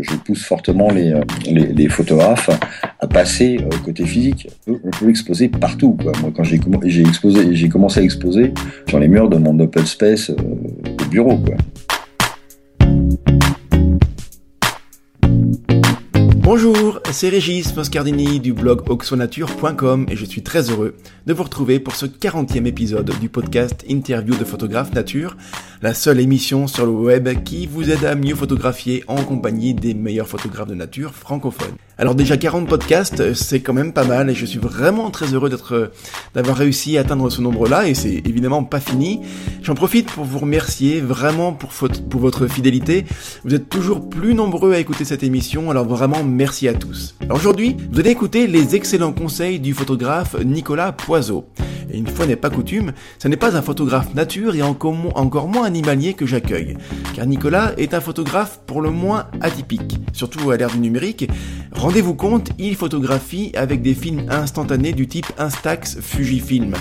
Je pousse fortement les, les photographes à passer côté physique. On peut exposer partout. Moi, quand j'ai commencé à exposer sur les murs de mon open space au bureau. Bonjour, c'est Régis Moscardini du blog oxonature.com et je suis très heureux de vous retrouver pour ce 40e épisode du podcast Interview de photographe nature, la seule émission sur le web qui vous aide à mieux photographier en compagnie des meilleurs photographes de nature francophones. Alors déjà 40 podcasts, c'est quand même pas mal et je suis vraiment très heureux d'être d'avoir réussi à atteindre ce nombre-là et c'est évidemment pas fini. J'en profite pour vous remercier vraiment pour, pour votre fidélité. Vous êtes toujours plus nombreux à écouter cette émission, alors vraiment merci à tous. Alors aujourd'hui, vous allez écouter les excellents conseils du photographe Nicolas Poiseau. Et une fois n'est pas coutume, ce n'est pas un photographe nature et encore moins animalier que j'accueille. Car Nicolas est un photographe pour le moins atypique, surtout à l'ère du numérique. Rendez-vous compte, il photographie avec des films instantanés du type Instax Fujifilm.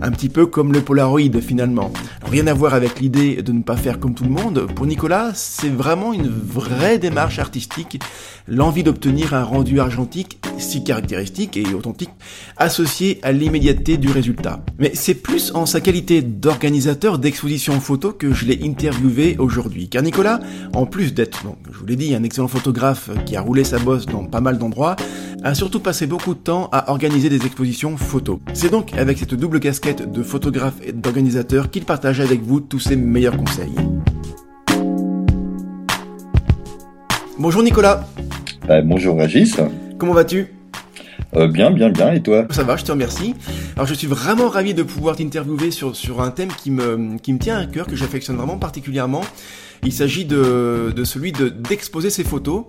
Un petit peu comme le Polaroid finalement. Rien à voir avec l'idée de ne pas faire comme tout le monde. Pour Nicolas, c'est vraiment une vraie démarche artistique, l'envie d'obtenir un rendu argentique si caractéristique et authentique, associé à l'immédiateté du résultat. Mais c'est plus en sa qualité d'organisateur d'expositions photo que je l'ai interviewé aujourd'hui. Car Nicolas, en plus d'être, je vous l'ai dit, un excellent photographe qui a roulé sa bosse dans pas mal d'endroits, a surtout passé beaucoup de temps à organiser des expositions photo. C'est donc avec cette double casquette de photographe et d'organisateur qu'il partage avec vous tous ses meilleurs conseils. Bonjour Nicolas. Euh, bonjour Régis. Comment vas-tu? Euh, bien, bien, bien. Et toi? Ça va, je te remercie. Alors, je suis vraiment ravi de pouvoir t'interviewer sur, sur un thème qui me, qui me tient à cœur, que j'affectionne vraiment particulièrement. Il s'agit de, de celui de d'exposer ses photos.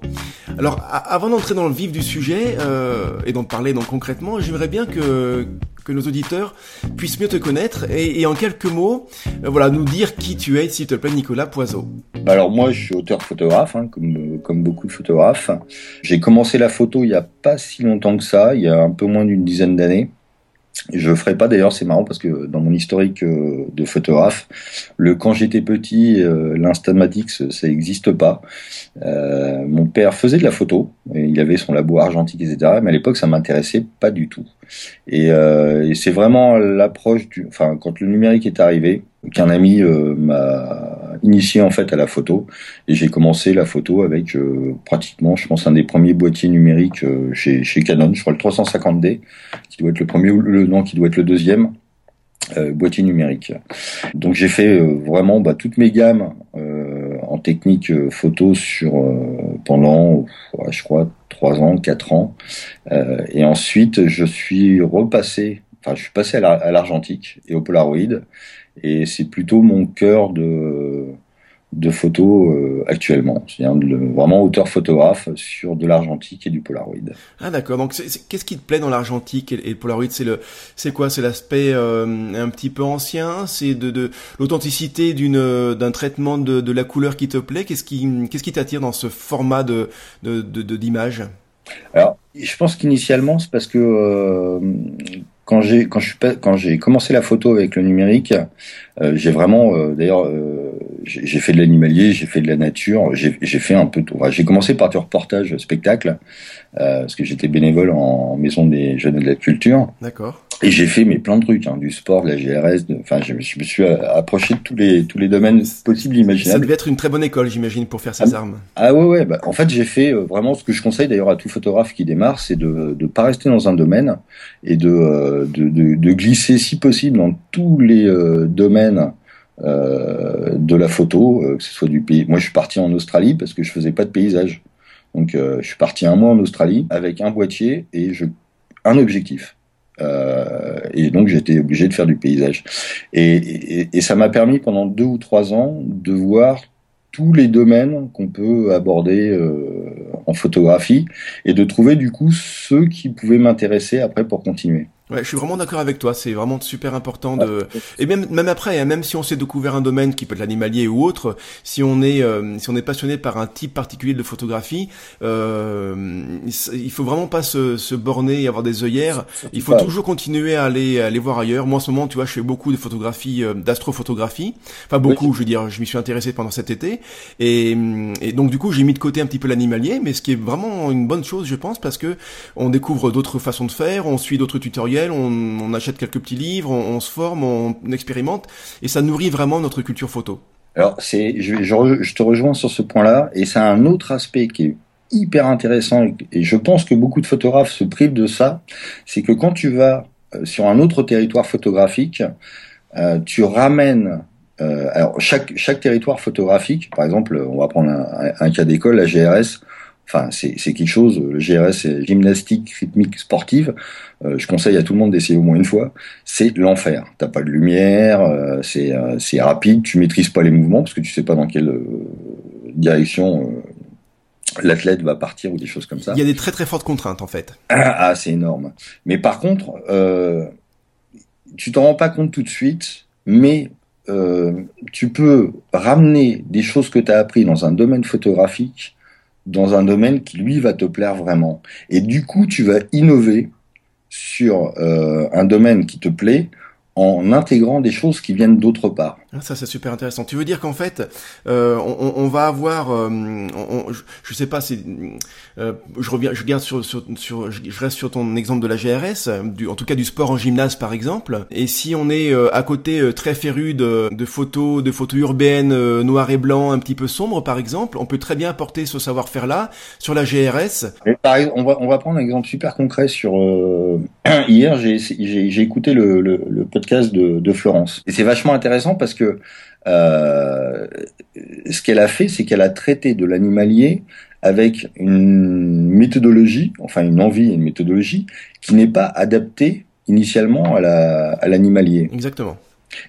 Alors, avant d'entrer dans le vif du sujet euh, et d'en parler donc concrètement, j'aimerais bien que que nos auditeurs puissent mieux te connaître et, en quelques mots, euh, voilà, nous dire qui tu es, s'il te plaît, Nicolas Poiseau. Alors moi, je suis auteur-photographe, hein, comme, comme beaucoup de photographes. J'ai commencé la photo il n'y a pas si longtemps que ça, il y a un peu moins d'une dizaine d'années. Je ferai pas d'ailleurs, c'est marrant parce que dans mon historique euh, de photographe, le quand j'étais petit, euh, l'instamatix, ça n'existe pas. Euh, mon père faisait de la photo, il avait son labo argentique, etc. Mais à l'époque, ça m'intéressait pas du tout. Et, euh, et c'est vraiment l'approche du, enfin, quand le numérique est arrivé, qu'un ami euh, m'a initié en fait à la photo. Et j'ai commencé la photo avec euh, pratiquement je pense un des premiers boîtiers numériques euh, chez, chez Canon. Je crois le 350D qui doit être le premier ou le non qui doit être le deuxième boîtier numérique. Donc j'ai fait vraiment bah, toutes mes gammes en technique photo sur pendant je crois trois ans quatre ans. Et ensuite je suis repassé enfin je suis passé à l'argentique et au Polaroid et c'est plutôt mon cœur de, de photo euh, actuellement. C'est vraiment auteur photographe sur de l'argentique et du Polaroid. Ah d'accord. Donc qu'est-ce qui te plaît dans l'argentique et, le Polaroid? C'est quoi? C'est l'aspect euh, un petit peu ancien? C'est de, de l'authenticité d'un traitement de, de la couleur qui te plaît? Qu'est-ce qui qu'est-ce qui t'attire dans ce format de de d'image? Alors je pense qu'initialement c'est parce que euh, quand j'ai quand je suis quand j'ai commencé la photo avec le numérique, euh, j'ai vraiment euh, d'ailleurs euh, j'ai fait de l'animalier, j'ai fait de la nature, j'ai fait un peu tout. j'ai commencé par du reportage spectacle parce que j'étais bénévole en maison des jeunes de la culture. D'accord. Et j'ai fait mais plein de trucs, hein, du sport, de la GRS, enfin je, me suis approché de tous les tous les domaines possibles imaginables. Ça devait être une très bonne école, j'imagine, pour faire ces ah, armes. Ah ouais ouais, bah, en fait j'ai fait vraiment ce que je conseille d'ailleurs à tout photographe qui démarre, c'est de de pas rester dans un domaine et de de, de, de glisser si possible dans tous les domaines euh, de la photo, euh, que ce soit du pays. Moi, je suis parti en Australie parce que je faisais pas de paysage. Donc, euh, je suis parti un mois en Australie avec un boîtier et je, un objectif. Et donc, j'étais obligé de faire du paysage. Et, et ça m'a permis pendant deux ou trois ans de voir tous les domaines qu'on peut aborder euh, en photographie et de trouver du coup ceux qui pouvaient m'intéresser après pour continuer. Ouais, je suis vraiment d'accord avec toi. C'est vraiment super important de. Et même même après, hein, même si on s'est découvert un domaine qui peut être l'animalier ou autre, si on est euh, si on est passionné par un type particulier de photographie, euh, il faut vraiment pas se, se borner et avoir des œillères. Il faut toujours continuer à aller aller voir ailleurs. Moi, en ce moment, tu vois, je fais beaucoup de photographie, euh, d'astrophotographie. Enfin beaucoup, je veux dire, je m'y suis intéressé pendant cet été. Et, et donc du coup, j'ai mis de côté un petit peu l'animalier, mais ce qui est vraiment une bonne chose, je pense, parce que on découvre d'autres façons de faire, on suit d'autres tutoriels on, achète quelques petits livres, on, se forme, on, expérimente, et ça nourrit vraiment notre culture photo. Alors, c'est, je, te rejoins sur ce point-là, et c'est un autre aspect qui est hyper intéressant, et je pense que beaucoup de photographes se privent de ça, c'est que quand tu vas euh, sur un autre territoire photographique, euh, tu ramènes euh, alors chaque chaque territoire photographique, par exemple, on va prendre un cas d'école, la GRS, Enfin, c'est quelque chose. Le GRS, c'est gymnastique rythmique sportive. Euh, je conseille à tout le monde d'essayer au moins une fois. C'est l'enfer. T'as pas de lumière, euh, euh, c'est rapide. Tu maîtrises pas les mouvements parce que tu sais pas dans quelle direction l'athlète va partir ou des choses comme ça. Il y a des très très fortes contraintes en fait. Ah, ah c'est énorme. Mais par contre, tu t'en rends pas compte tout de suite, mais tu peux ramener des choses que tu as appris dans un domaine photographique dans un domaine qui lui va te plaire vraiment. Et du coup, tu vas innover sur euh, un domaine qui te plaît en intégrant des choses qui viennent d'autre part. Ah, ça c'est super intéressant. Tu veux dire qu'en fait, euh, on, on, va avoir, euh, on, je, je, sais pas, euh, je reviens, je garde sur, sur, sur, je reste sur ton exemple de la GRS, du, en tout cas du sport en gymnase par exemple. Et si on est euh, à côté euh, très féru de, de, photos, de photos urbaines noir et blanc, un petit peu sombres par exemple, on peut très bien apporter ce savoir-faire là sur la GRS. on va, on va prendre un exemple super concret sur hier, j'ai, j'ai, écouté le, le, le podcast de, de Florence et c'est vachement intéressant parce que euh, ce qu'elle a fait, c'est qu'elle a traité de l'animalier avec une méthodologie, enfin une envie et une méthodologie qui n'est pas adaptée initialement à l'animalier. Exactement.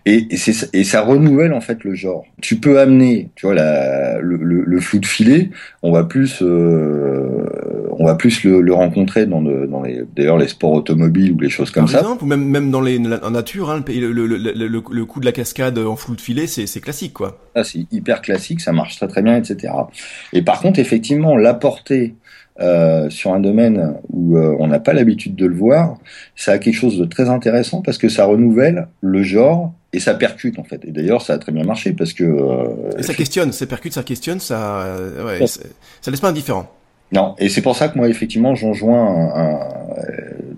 Et, et, et, ça renouvelle en fait le genre. Tu peux amener, tu vois, la, le, le, flou de filet, on va plus, euh, on va plus le, le rencontrer dans, dans les, d'ailleurs les sports automobiles ou les choses comme Par ça. Exemple, ou même même dans les en nature, hein, le, le, le, le, coup de la cascade en flou de filet, c'est, c'est classique quoi. Ah, c'est hyper classique, ça marche très très bien, etc. Et par contre, effectivement, l'apporter euh, sur un domaine où euh, on n'a pas l'habitude de le voir, ça a quelque chose de très intéressant parce que ça renouvelle le genre et ça percute en fait. Et d'ailleurs, ça a très bien marché parce que. Euh, et ça questionne, ça percute, ça questionne, ça, ouais, ça laisse pas indifférent. Non, et c'est pour ça que moi, effectivement, j'enjoins un, un,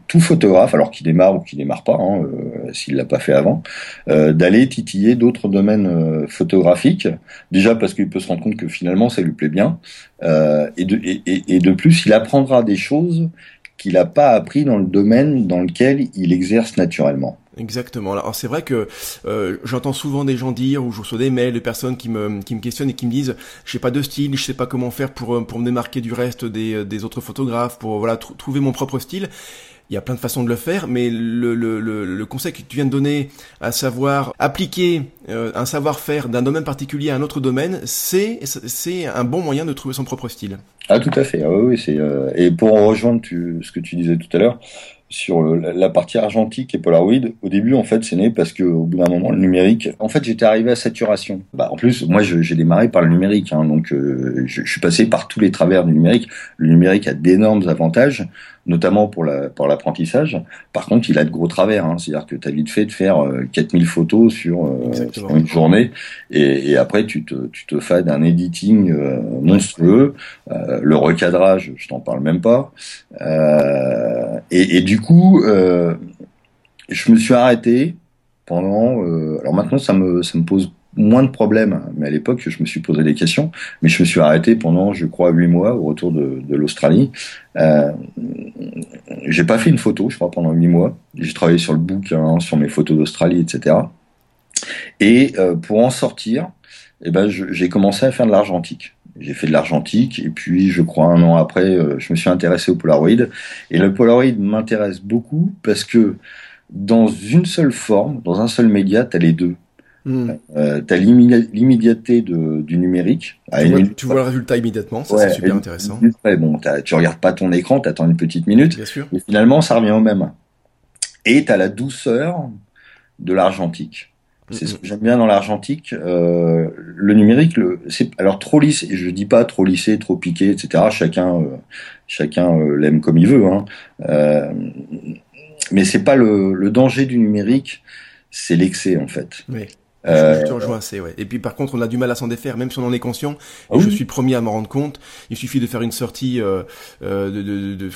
tout photographe, alors qu'il démarre ou qu'il démarre pas, hein, euh, s'il l'a pas fait avant, euh, d'aller titiller d'autres domaines euh, photographiques. Déjà parce qu'il peut se rendre compte que finalement, ça lui plaît bien, euh, et, de, et, et, de plus, il apprendra des choses qu'il n'a pas appris dans le domaine dans lequel il exerce naturellement. Exactement. Alors c'est vrai que euh, j'entends souvent des gens dire ou je reçois des mails de personnes qui me qui me questionnent et qui me disent je pas de style, je sais pas comment faire pour euh, pour me démarquer du reste des euh, des autres photographes, pour voilà trouver mon propre style. Il y a plein de façons de le faire, mais le, le, le, le conseil que tu viens de donner, à savoir appliquer euh, un savoir-faire d'un domaine particulier à un autre domaine, c'est un bon moyen de trouver son propre style. Ah tout à fait. Ah, oui, c'est et pour rejoindre ce que tu disais tout à l'heure, sur la partie argentique et Polaroid, au début, en fait, c'est né parce que au bout d'un moment, le numérique, en fait, j'étais arrivé à saturation. Bah, en plus, moi, j'ai démarré par le numérique, hein, donc euh, je, je, suis passé par tous les travers du numérique. Le numérique a d'énormes avantages, notamment pour la pour l'apprentissage. Par contre, il a de gros travers, hein, c'est-à-dire que tu as vite fait de faire 4000 euh, photos sur, euh, sur une journée, et, et, après, tu te tu te fais d'un editing monstrueux, le recadrage, je t'en parle même pas, et, et du du coup, euh, je me suis arrêté pendant. Euh, alors maintenant, ça me, ça me pose moins de problèmes, mais à l'époque, je me suis posé des questions. Mais je me suis arrêté pendant, je crois, huit mois au retour de, l'Australie. Euh, j'ai pas fait une photo, je crois, pendant huit mois. J'ai travaillé sur le bouquin, sur mes photos d'Australie, etc. Et euh, pour en sortir, eh ben, j'ai commencé à faire de l'argentique. J'ai fait de l'argentique et puis je crois un an après, euh, je me suis intéressé au Polaroid. Et le Polaroid m'intéresse beaucoup parce que dans une seule forme, dans un seul média, tu as les deux. Hmm. Euh, tu as l'immédiateté du numérique. Tu, vois, tu vois, le résultat immédiatement, ça c'est super intéressant. bon, tu regardes pas ton écran, tu attends une petite minute. Bien sûr. Mais finalement, ça revient au même. et t'as la douceur de l'argentique. C'est ce que j'aime bien dans l'argentique. Euh, le numérique, le, c'est alors trop lisse. Et je dis pas trop lissé, trop piqué, etc. Chacun, euh, chacun euh, l'aime comme il veut. Hein. Euh, mais c'est pas le, le, danger du numérique, c'est l'excès en fait. Oui. Je te rejoins assez, ouais. Et puis par contre, on a du mal à s'en défaire, même si on en est conscient. Et ah je suis premier à m'en rendre compte. Il suffit de faire une sortie euh, de, de, de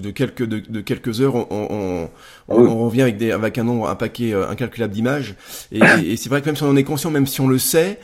de quelques de, quelques heures, on, on, on, on, revient avec des avec un nombre, un paquet euh, incalculable d'images. Et, et c'est vrai que même si on en est conscient, même si on le sait,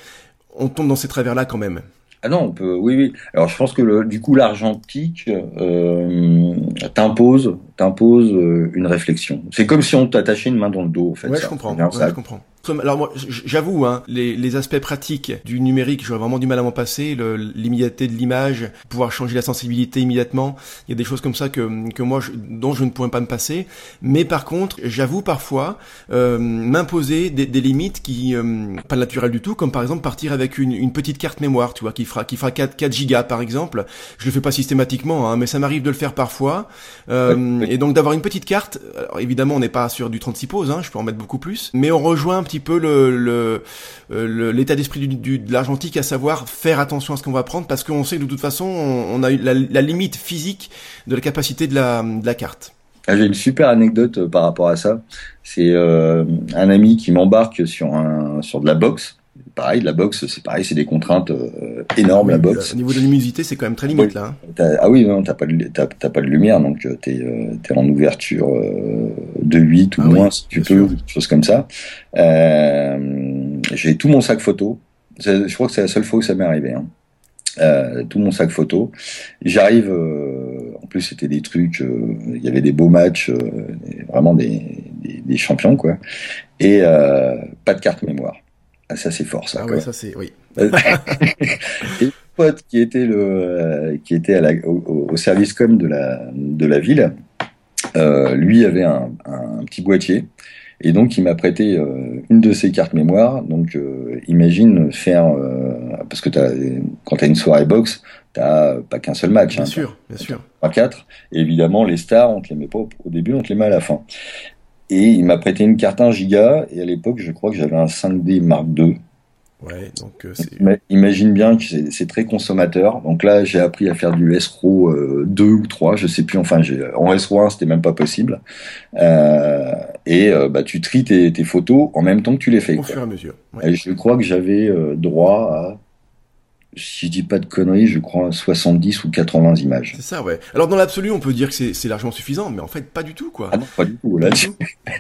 on tombe dans ces travers-là quand même. Ah non, on peut. Oui, oui. Alors je pense que le, du coup l'argentique euh, t'impose, t'impose euh, une réflexion. C'est comme si on t'attachait une main dans le dos, en fait. Ouais, je comprends. Ouais, je comprends. Alors moi, j'avoue, hein, les, les, aspects pratiques du numérique, j'aurais vraiment du mal à m'en passer. L'immédiateté de l'image, pouvoir changer la sensibilité immédiatement, il y a des choses comme ça que, que moi, je, dont je ne pourrais pas me passer. Mais par contre, j'avoue parfois euh, m'imposer des, des, limites qui euh, pas naturelles du tout, comme par exemple partir avec une, une, petite carte mémoire, tu vois, qui fera qui fera 4, 4 gigas par exemple. Je le fais pas systématiquement, hein, mais ça m'arrive de le faire parfois. Euh, et donc d'avoir une petite carte. Alors évidemment, on n'est pas sur du 36 poses, hein, je peux en mettre beaucoup plus, mais on rejoint petit peu le, euh, l'état d'esprit du, de l'argentique, à savoir faire attention à ce qu'on va prendre, parce qu'on sait que de toute façon, on, a la, la, limite physique de la capacité de la, carte. Ah, j'ai une super anecdote euh, par rapport à ça. C'est euh, un ami qui m'embarque sur sur de la boxe pareil, la boxe, c'est pareil, c'est des contraintes euh, énormes, la boxe. Au niveau de la luminosité, c'est quand même très limite, là. Hein. Ah oui, non, t'as pas, de, t'as, pas de lumière, donc euh, t'es, euh, es en ouverture de 8 ou ah moins, si tu peux, choses comme ça. j'ai tout mon sac photo. Je crois que c'est la seule fois où ça m'est arrivé. Hein. tout mon sac photo. J'arrive, en plus c'était des trucs, il y avait des beaux matchs, vraiment des, des, des, champions, quoi. Et pas de carte mémoire. Ah, ça c'est fort ça. Ah oui, ça c'est oui. et le pote qui était le euh, qui était à la, au, service com de la de la ville, euh, lui avait un, un, petit boîtier et donc il m'a prêté euh, une de ses cartes mémoire. Donc euh, imagine faire euh, parce que as, quand tu as une soirée boxe, t'as pas qu'un seul match. Bien hein, sûr, bien sûr. Pas quatre. Et évidemment les stars, on te les met pas au, au début, on te les met à la fin. Et il m'a prêté une carte 1 giga, et à l'époque, je crois que j'avais un 5D Mark II. Ouais, donc euh, imagine bien que c'est très consommateur. Donc là, j'ai appris à faire du SRO euh, 2 ou 3, je sais plus. Enfin, en SRO 1, c'était même pas possible. Euh, et euh, bah, tu tries tes, tes, photos en même temps que tu les fais. Au fur et à mesure. Ouais. Et je crois que j'avais euh, droit à si je dis pas de conneries, je crois 70 ou 80 images. C'est ça, ouais. Alors dans l'absolu, on peut dire que c'est largement suffisant, mais en fait pas du tout, quoi. Ah non, pas du tout. Là,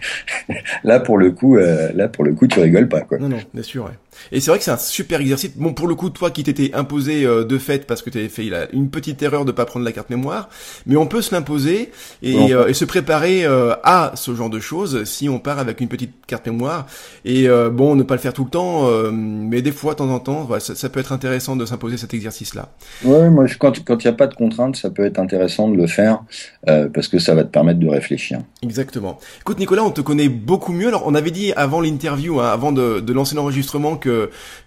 là pour le coup, euh, là pour le coup, tu rigoles pas, quoi. Non, non, bien sûr. Ouais. Et c'est vrai que c'est un super exercice. Bon, pour le coup, toi qui t'étais imposé euh, de fait parce que tu avais fait une petite erreur de pas prendre la carte mémoire, mais on peut se l'imposer et, euh, et, se préparer euh, à ce genre de choses si on part avec une petite carte mémoire. Et bon, ne pas le faire tout le temps, mais des fois, de temps en temps, ça, ça, peut être intéressant de s'imposer cet exercice-là. Ouais, moi, quand il n'y a pas de contrainte, ça peut être intéressant de le faire parce que ça va te permettre de réfléchir. Exactement. Écoute, Nicolas, on te connaît beaucoup mieux. Alors, on avait dit avant l'interview, hein, avant de, de lancer l'enregistrement, que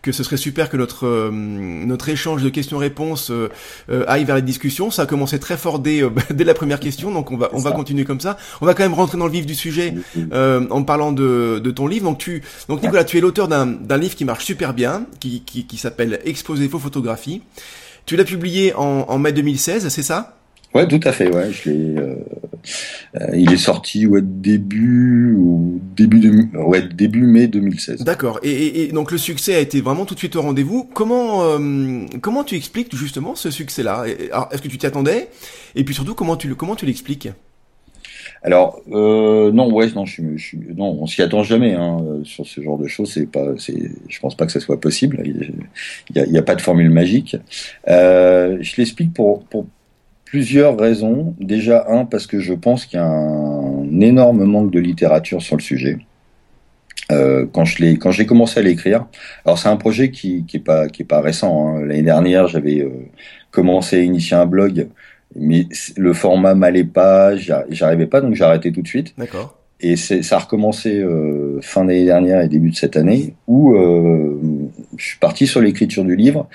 que ce serait super que notre euh, notre échange de questions-réponses euh, euh, aille vers les discussions. Ça a commencé très fort dès dès la première question, donc on va on va continuer comme ça. On va quand même rentrer dans le vif du sujet en parlant de de ton livre. Donc tu donc Nicolas, tu es l'auteur d'un d'un livre qui marche super bien, qui qui, qui s'appelle Exposer faux photographies. Tu l'as publié en, en mai 2016, c'est ça? Ouais, tout à fait. Ouais, je l'ai. Euh, euh, il est sorti ouais début ou début de, ouais début mai 2016. D'accord. Et, et, donc le succès a été vraiment tout de suite au rendez-vous. Comment euh, comment tu expliques justement ce succès-là? Est-ce que tu t'y attendais? Et puis surtout comment tu comment tu l'expliques? Alors euh, non, ouais, non, je, je, non, on s'y attend jamais hein, sur ce genre de choses. C'est pas, c'est, je pense pas que ça soit possible. Il n'y a, a, pas de formule magique. Euh, je l'explique pour, pour plusieurs raisons. Déjà, un, parce que je pense qu'il y a un énorme manque de littérature sur le sujet. Euh, quand je l'ai, quand j'ai commencé à l'écrire, alors c'est un projet qui, qui est pas, qui est pas récent. Hein. L'année dernière, j'avais euh, commencé à initier un blog, mais le format m'allait pas, j'arrivais pas, donc j'ai arrêté tout de suite. D'accord. Et ça a recommencé euh, fin d'année dernière et début de cette année, où je suis parti sur l'écriture du livre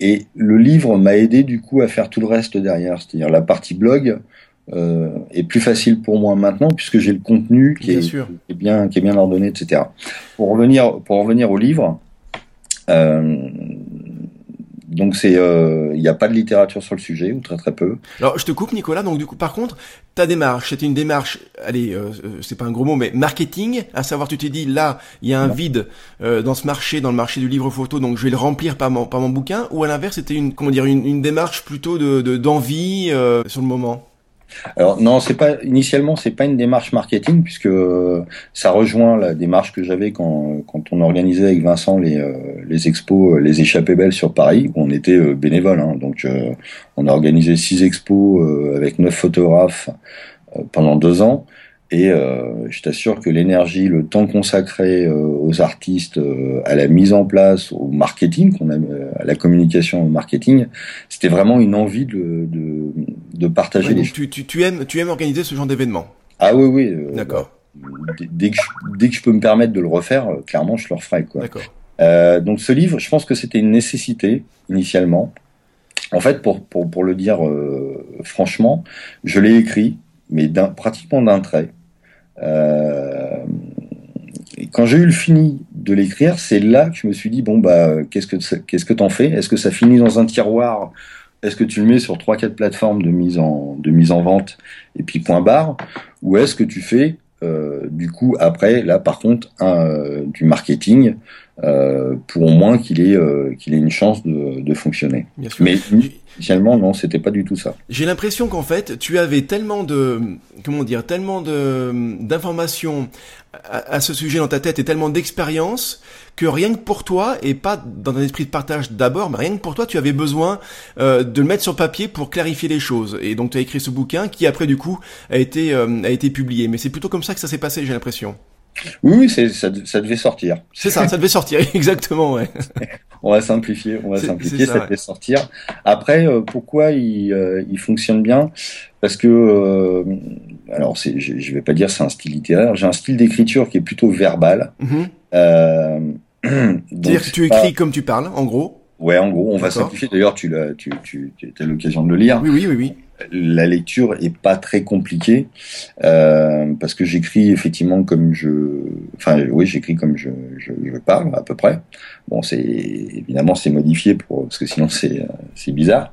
et le livre m'a aidé du coup à faire tout le reste derrière, c'est-à-dire la partie blog. est plus facile pour moi maintenant puisque j'ai le contenu qui est, qui est, bien qui est bien ordonné, etc. Pour revenir pour revenir au livre. Euh, donc c'est, il euh, n'y a pas de littérature sur le sujet ou très très peu. Alors je te coupe Nicolas. Donc du coup par contre ta démarche c'était une démarche, allez euh, euh, c'est pas un gros mot mais marketing, à savoir tu t'es dit là il y a un vide euh, dans ce marché, dans le marché du livre photo donc je vais le remplir par mon par mon bouquin ou à l'inverse c'était une comment dire une, une démarche plutôt de d'envie sur le moment? Alors non, c'est pas initialement c'est pas une démarche marketing puisque euh, ça rejoint la démarche que j'avais quand, quand on organisait avec Vincent les, euh, les expos, euh, les échappées belles sur Paris où on était bénévole. Hein, donc on a organisé six expos avec neuf photographes pendant deux ans. Et euh, je t'assure que l'énergie, le temps consacré euh, aux artistes, euh, à la mise en place, au marketing, qu'on a, à la communication au marketing, c'était vraiment une envie de, de, de partager les tu, tu, tu, aimes, tu aimes organiser ce genre d'événement? Ah oui, oui. D'accord. Dès que, je, dès que je peux me permettre de le refaire, clairement, je le referai. Quoi. D'accord. donc ce livre, je pense que c'était une nécessité initialement. En fait, pour, pour, pour le dire franchement, je l'ai écrit, mais d'un, pratiquement d'un trait. Euh, quand j'ai eu le fini de l'écrire, c'est là que je me suis dit bon bah qu'est-ce que qu'est-ce que t'en fais? Est-ce que ça finit dans un tiroir? Est-ce que tu le mets sur trois quatre plateformes de mise en de mise en vente et puis point barre? Ou est-ce que tu fais euh, du coup après là par contre euh, du marketing euh, pour au moins qu'il ait euh, qu'il ait une chance de, de fonctionner. Mais initialement non, c'était pas du tout ça. J'ai l'impression qu'en fait, tu avais tellement de comment dire, tellement de d'informations à, à, ce sujet dans ta tête et tellement d'expérience que rien que pour toi et pas dans un esprit de partage d'abord, mais rien que pour toi, tu avais besoin euh, de le mettre sur papier pour clarifier les choses. Et donc tu as écrit ce bouquin qui après du coup a été euh, a été publié. Mais c'est plutôt comme ça que ça s'est passé, j'ai l'impression. Oui, oui, c'est, ça, ça, devait sortir. C'est ça, ça devait sortir, exactement, ouais. on va simplifier, on va simplifier, ça, devait sortir. Après, euh, pourquoi il, euh, il fonctionne bien? Parce que, euh, alors, c'est, je, je vais pas dire c'est un style littéraire, j'ai un style d'écriture qui est plutôt verbal. Mm-hmm. C'est-à-dire que tu écris comme tu parles, en gros? Ouais, en gros, on va simplifier. D'ailleurs, tu l'as, tu, tu, tu as l'occasion de le lire. Oui, oui, oui, oui la lecture est pas très compliquée euh, parce que j'écris effectivement comme je, enfin oui j'écris comme je, je, je, parle à peu près. Bon c'est évidemment c'est modifié pour parce que sinon c'est c'est bizarre.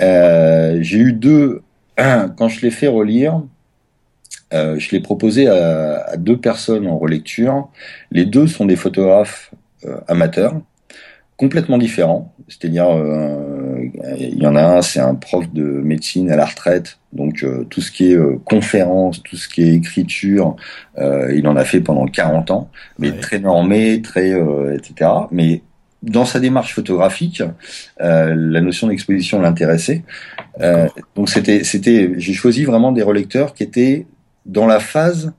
Euh, j'ai eu deux quand je l'ai fait relire. Euh, je l'ai proposé à, à, deux personnes en relecture. Les deux sont des photographes euh, amateurs complètement différents. C'est-à-dire, euh, il y en a un, c'est un prof de médecine à la retraite, donc euh, tout ce qui est euh, conférence, tout ce qui est écriture, euh, il en a fait pendant 40 ans, mais ouais. très normé, très etc. Mais dans sa démarche photographique, la notion d'exposition l'intéressait. donc c'était, c'était, j'ai choisi vraiment des relecteurs qui étaient dans la phase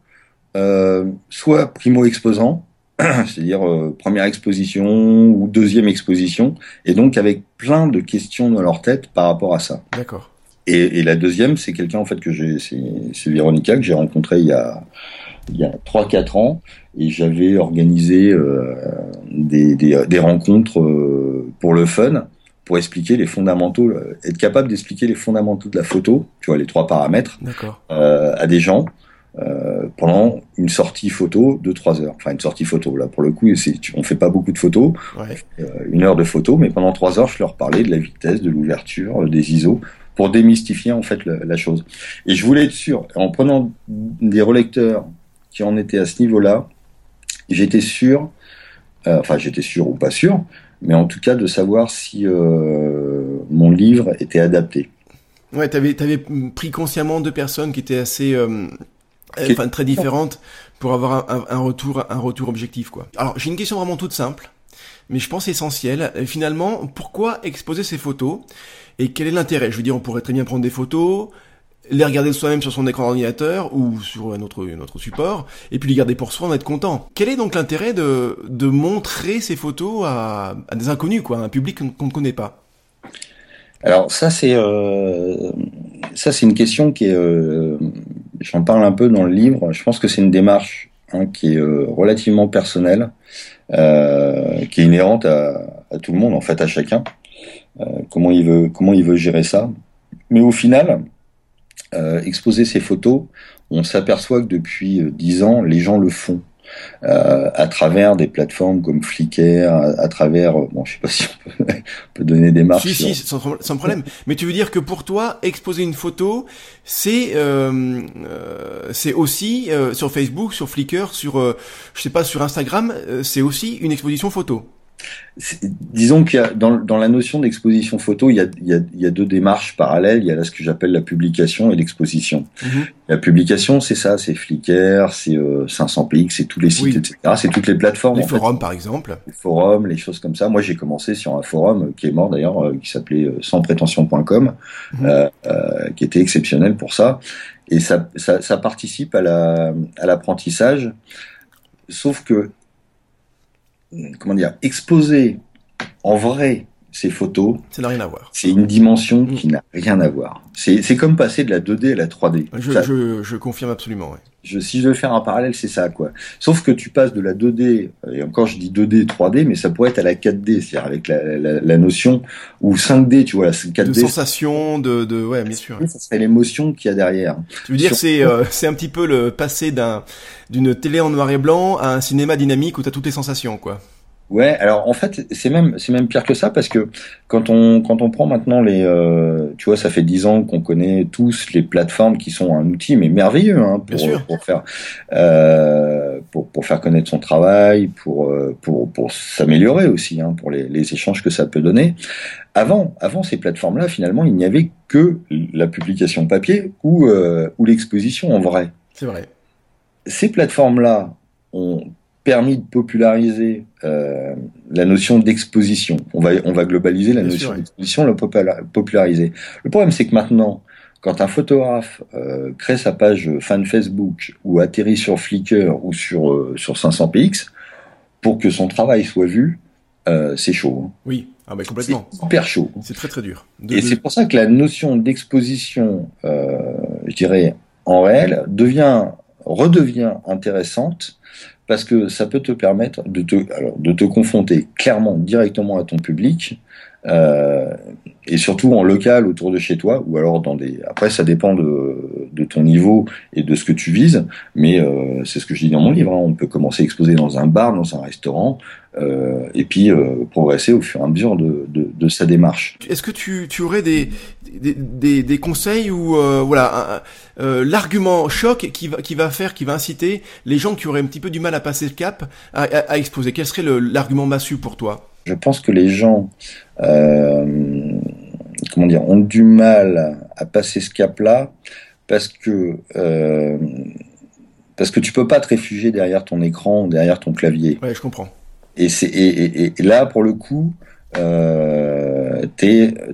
soit primo exposant, c'est-à-dire euh, première exposition ou deuxième exposition, et donc avec plein de questions dans leur tête par rapport à ça. D'accord. Et, et, la deuxième, c'est quelqu'un en fait que j'ai, c'est Véronica que j'ai rencontré il y a il y a trois quatre ans, et j'avais organisé euh, des, des, des, rencontres euh, pour le fun, pour expliquer les fondamentaux, être capable d'expliquer les fondamentaux de la photo, tu vois les trois paramètres, euh, à des gens euh, pendant une sortie photo de trois heures. Enfin, une sortie photo. Là, pour le coup, on fait pas beaucoup de photos, ouais. euh, une heure de photo, mais pendant trois heures, je leur parlais de la vitesse, de l'ouverture, euh, des ISO, pour démystifier en fait la, la, chose. Et je voulais être sûr, en prenant des relecteurs qui en étaient à ce niveau-là, j'étais sûr, enfin j'étais sûr ou pas sûr, mais en tout cas de savoir si mon livre était adapté. Ouais, t'avais avais pris consciemment deux personnes qui étaient assez enfin très différentes pour avoir un, un, retour un retour objectif quoi. Alors j'ai une question vraiment toute simple, mais je pense essentielle. Finalement, pourquoi exposer ces photos et quel est l'intérêt? Je veux dire, on pourrait très bien prendre des photos, les regarder soi-même sur son écran d'ordinateur ou sur notre notre support et puis les garder pour soi, en être content. Quel est donc l'intérêt de de montrer ces photos à, à des inconnus quoi, à un public qu'on ne connaît pas? Alors ça c'est euh, ça c'est une question qui est euh, j'en parle un peu dans le livre. Je pense que c'est une démarche hein, qui est euh, relativement personnelle, euh, qui est inhérente à, tout le monde en fait à chacun. Euh, comment il veut comment il veut gérer ça. Mais au final, exposer ses photos, on s'aperçoit que depuis dix ans, les gens le font. Euh, à travers des plateformes comme Flickr, à, travers, euh, bon, je sais pas si on peut, donner des marques. Si, si, sans, sans, problème. Mais tu veux dire que pour toi, exposer une photo, c'est euh, euh c'est aussi sur Facebook, sur Flickr, sur, je sais pas, sur Instagram, c'est aussi une exposition photo? Disons qu'il y a dans, dans, la notion d'exposition photo, il y, a, il, y a, il y, a, deux démarches parallèles. Il y a là ce que j'appelle la publication et l'exposition. Mhm. La publication, c'est ça, c'est Flickr, c'est euh, 500px, c'est tous les sites, etc. C'est toutes les plateformes. Les forums, par exemple. Les forums, les choses comme ça. Moi, j'ai commencé sur un forum qui est mort d'ailleurs, euh, qui s'appelait euh, sansprétention.com, mhm. euh, euh, qui était exceptionnel pour ça. Et ça, ça, ça participe à l'apprentissage. La, à Sauf que comment dire, exposer en vrai ces photos. Ça n'a rien à voir. C'est une dimension mm. qui n'a rien à voir. C'est comme passer de la 2D à la 3D. Je, je, je confirme absolument. Ouais. Je, si je veux faire un parallèle, c'est ça, quoi. Sauf que tu passes de la 2D, et encore je dis 2D, 3D, mais ça pourrait être à la 4D, c'est-à-dire avec la, la, la, notion, ou 5D, tu vois, 4D. De sensation, de, de, ouais, bien sûr. Ça serait l'émotion qu'il y a derrière. Tu veux dire, c'est, euh, c'est un petit peu le passé d'un, d'une télé en noir et blanc à un cinéma dynamique où tu as toutes les sensations, quoi. Ouais, alors en fait c'est même c'est même pire que ça parce que quand on quand on prend maintenant les euh, tu vois ça fait dix ans qu'on connaît tous les plateformes qui sont un outil mais merveilleux hein, pour pour faire euh, pour pour faire connaître son travail pour euh, pour pour s'améliorer aussi hein, pour les, les échanges que ça peut donner. Avant avant ces plateformes là finalement il n'y avait que la publication papier ou euh, ou l'exposition en vrai. C'est vrai. Ces plateformes là ont permis de populariser euh, la notion d'exposition. On va, on va globaliser la notion d'exposition, la populariser. Le problème, c'est que maintenant, quand un photographe euh, crée sa page fan Facebook ou atterrit sur Flickr ou sur, euh, sur 500px, pour que son travail soit vu, c'est chaud. Hein. Oui, ah bah complètement. C'est hyper chaud. C'est très très dur. Et c'est pour ça que la notion d'exposition, je dirais, en réel, devient redevient intéressante parce que ça peut te permettre de te, alors, de te confronter clairement, directement à ton public, euh, et surtout en local autour de chez toi, ou alors dans des. Après, ça dépend de, de ton niveau et de ce que tu vises, mais euh, c'est ce que je dis dans mon livre. Hein. On peut commencer à exposer dans un bar, dans un restaurant, euh, et puis euh, progresser au fur et à mesure de, de, de sa démarche. Est-ce que tu, tu aurais des, des, des, des conseils ou euh, voilà euh, l'argument choc qui va, qui va faire, qui va inciter les gens qui auraient un petit peu du mal à passer le cap à, à, à exposer? Quel serait l'argument massu pour toi? Je pense que les gens comment dire ont du mal à passer ce cap-là parce que parce que tu peux pas te réfugier derrière ton écran, derrière ton clavier. Ouais, je comprends. Et, c'est, et, et, là, pour le coup, euh,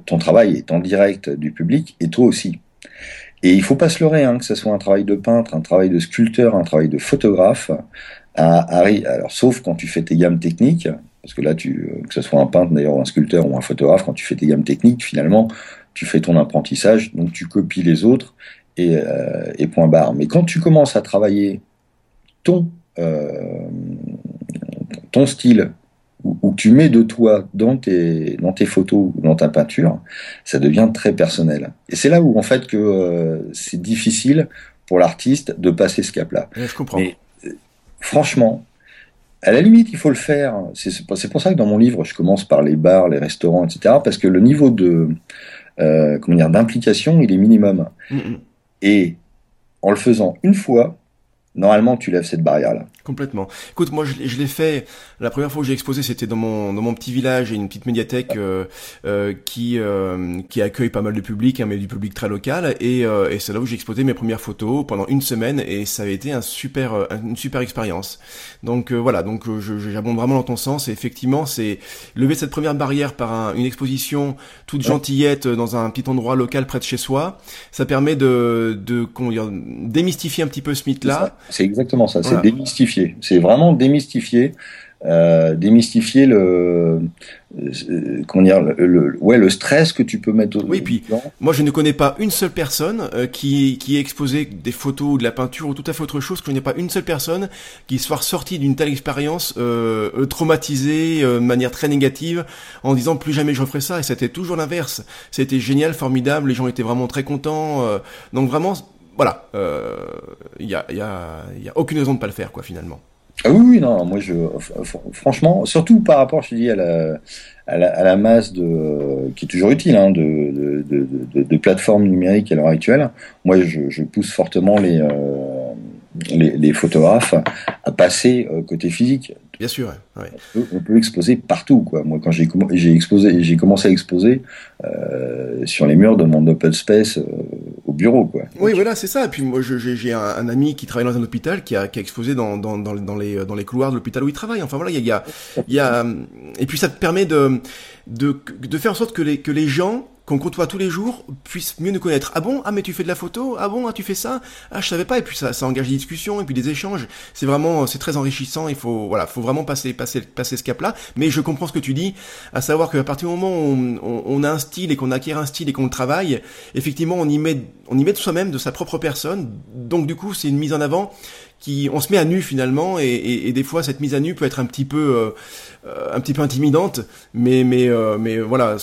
ton travail est en direct du public et toi aussi. Et il faut pas se leurrer, hein, que ce soit un travail de peintre, un travail de sculpteur, un travail de photographe. À, alors, sauf quand tu fais tes gammes techniques, parce que là, tu, que ce soit un peintre d'ailleurs, un sculpteur ou un photographe, quand tu fais tes gammes techniques, finalement, tu fais ton apprentissage, donc tu copies les autres et, euh, et point barre. Mais quand tu commences à travailler ton euh, ton style ou, tu mets de toi dans tes, dans tes photos ou dans ta peinture, ça devient très personnel. Et c'est là où en fait que euh, c'est difficile pour l'artiste de passer ce cap-là. Je comprends. Mais franchement, à la limite, il faut le faire. C'est pour ça que dans mon livre, je commence par les bars, les restaurants, etc. Parce que le niveau de euh, comment dire d'implication, il est minimum. Mm, mm. Et en le faisant une fois, normalement, tu lèves cette barrière-là. Complètement. Écoute, moi, je, je l'ai fait. La première fois que j'ai exposé, c'était dans mon dans mon petit village et une petite médiathèque euh, euh, qui euh, qui accueille pas mal de public, hein, mais du public très local. Et, euh, et c'est là où j'ai exposé mes premières photos pendant une semaine et ça a été un super euh, une super expérience. Donc euh, voilà, donc j'abonde vraiment dans ton sens. Et effectivement, c'est lever cette première barrière par une exposition toute gentillette dans un petit endroit local près de chez soi. Ça permet de de démystifier un petit peu ce mythe-là. C'est exactement ça. C'est démystifier c'est vraiment démystifier euh, démystifier le, euh, comment dire, le, ouais, le stress que tu peux mettre. Au, oui, puis moi je ne connais pas une seule personne euh, qui qui ait exposé des photos ou de la peinture ou tout à fait autre chose. Je connais pas une seule personne qui soit sortie d'une telle expérience euh, traumatisée de manière très négative en disant plus jamais je referai ça. Et c'était toujours l'inverse. C'était génial, formidable. Les gens étaient vraiment très contents. donc vraiment, voilà, il y a il y a y a aucune raison de pas le faire quoi finalement. Ah oui, oui, non, moi je, franchement, surtout par rapport, je te dis, à la, à la, à la masse de, qui est toujours utile, hein, de, de, de, de, plateformes numériques à l'heure actuelle. Moi, je, je, pousse fortement les, euh, les, les, photographes à passer euh, côté physique. Bien sûr, ouais. on, peut, on, peut, exposer partout, quoi. Moi, quand j'ai j'ai exposé, j'ai commencé à exposer euh, sur les murs de mon open space euh, Oui, voilà, c'est ça. Et puis moi, j'ai un, un, ami qui travaille dans un hôpital qui a, qui a exposé dans, dans, dans, dans, les dans les couloirs de l'hôpital où il travaille. Enfin voilà, il y a, il y a, et puis ça te permet de de, de faire en sorte que les que les gens qu'on côtoie tous les jours puisse mieux nous connaître. Ah bon? Ah mais tu fais de la photo? Ah bon? Ah tu fais ça? Ah je savais pas. Et puis ça, ça engage des discussions et puis des échanges. C'est vraiment, c'est très enrichissant. Il faut, voilà, faut vraiment passer, passer, passer ce cap-là. Mais je comprends ce que tu dis, à savoir qu'à partir du moment où on, on, a un style et qu'on acquiert un style et qu'on le travaille, effectivement, on y met, on y met de soi-même, de sa propre personne. Donc du coup, c'est une mise en avant qui, on se met à nu finalement, et, et, et des fois cette mise à nu peut être un petit peu, euh, un petit peu intimidante. Mais, mais, euh, mais voilà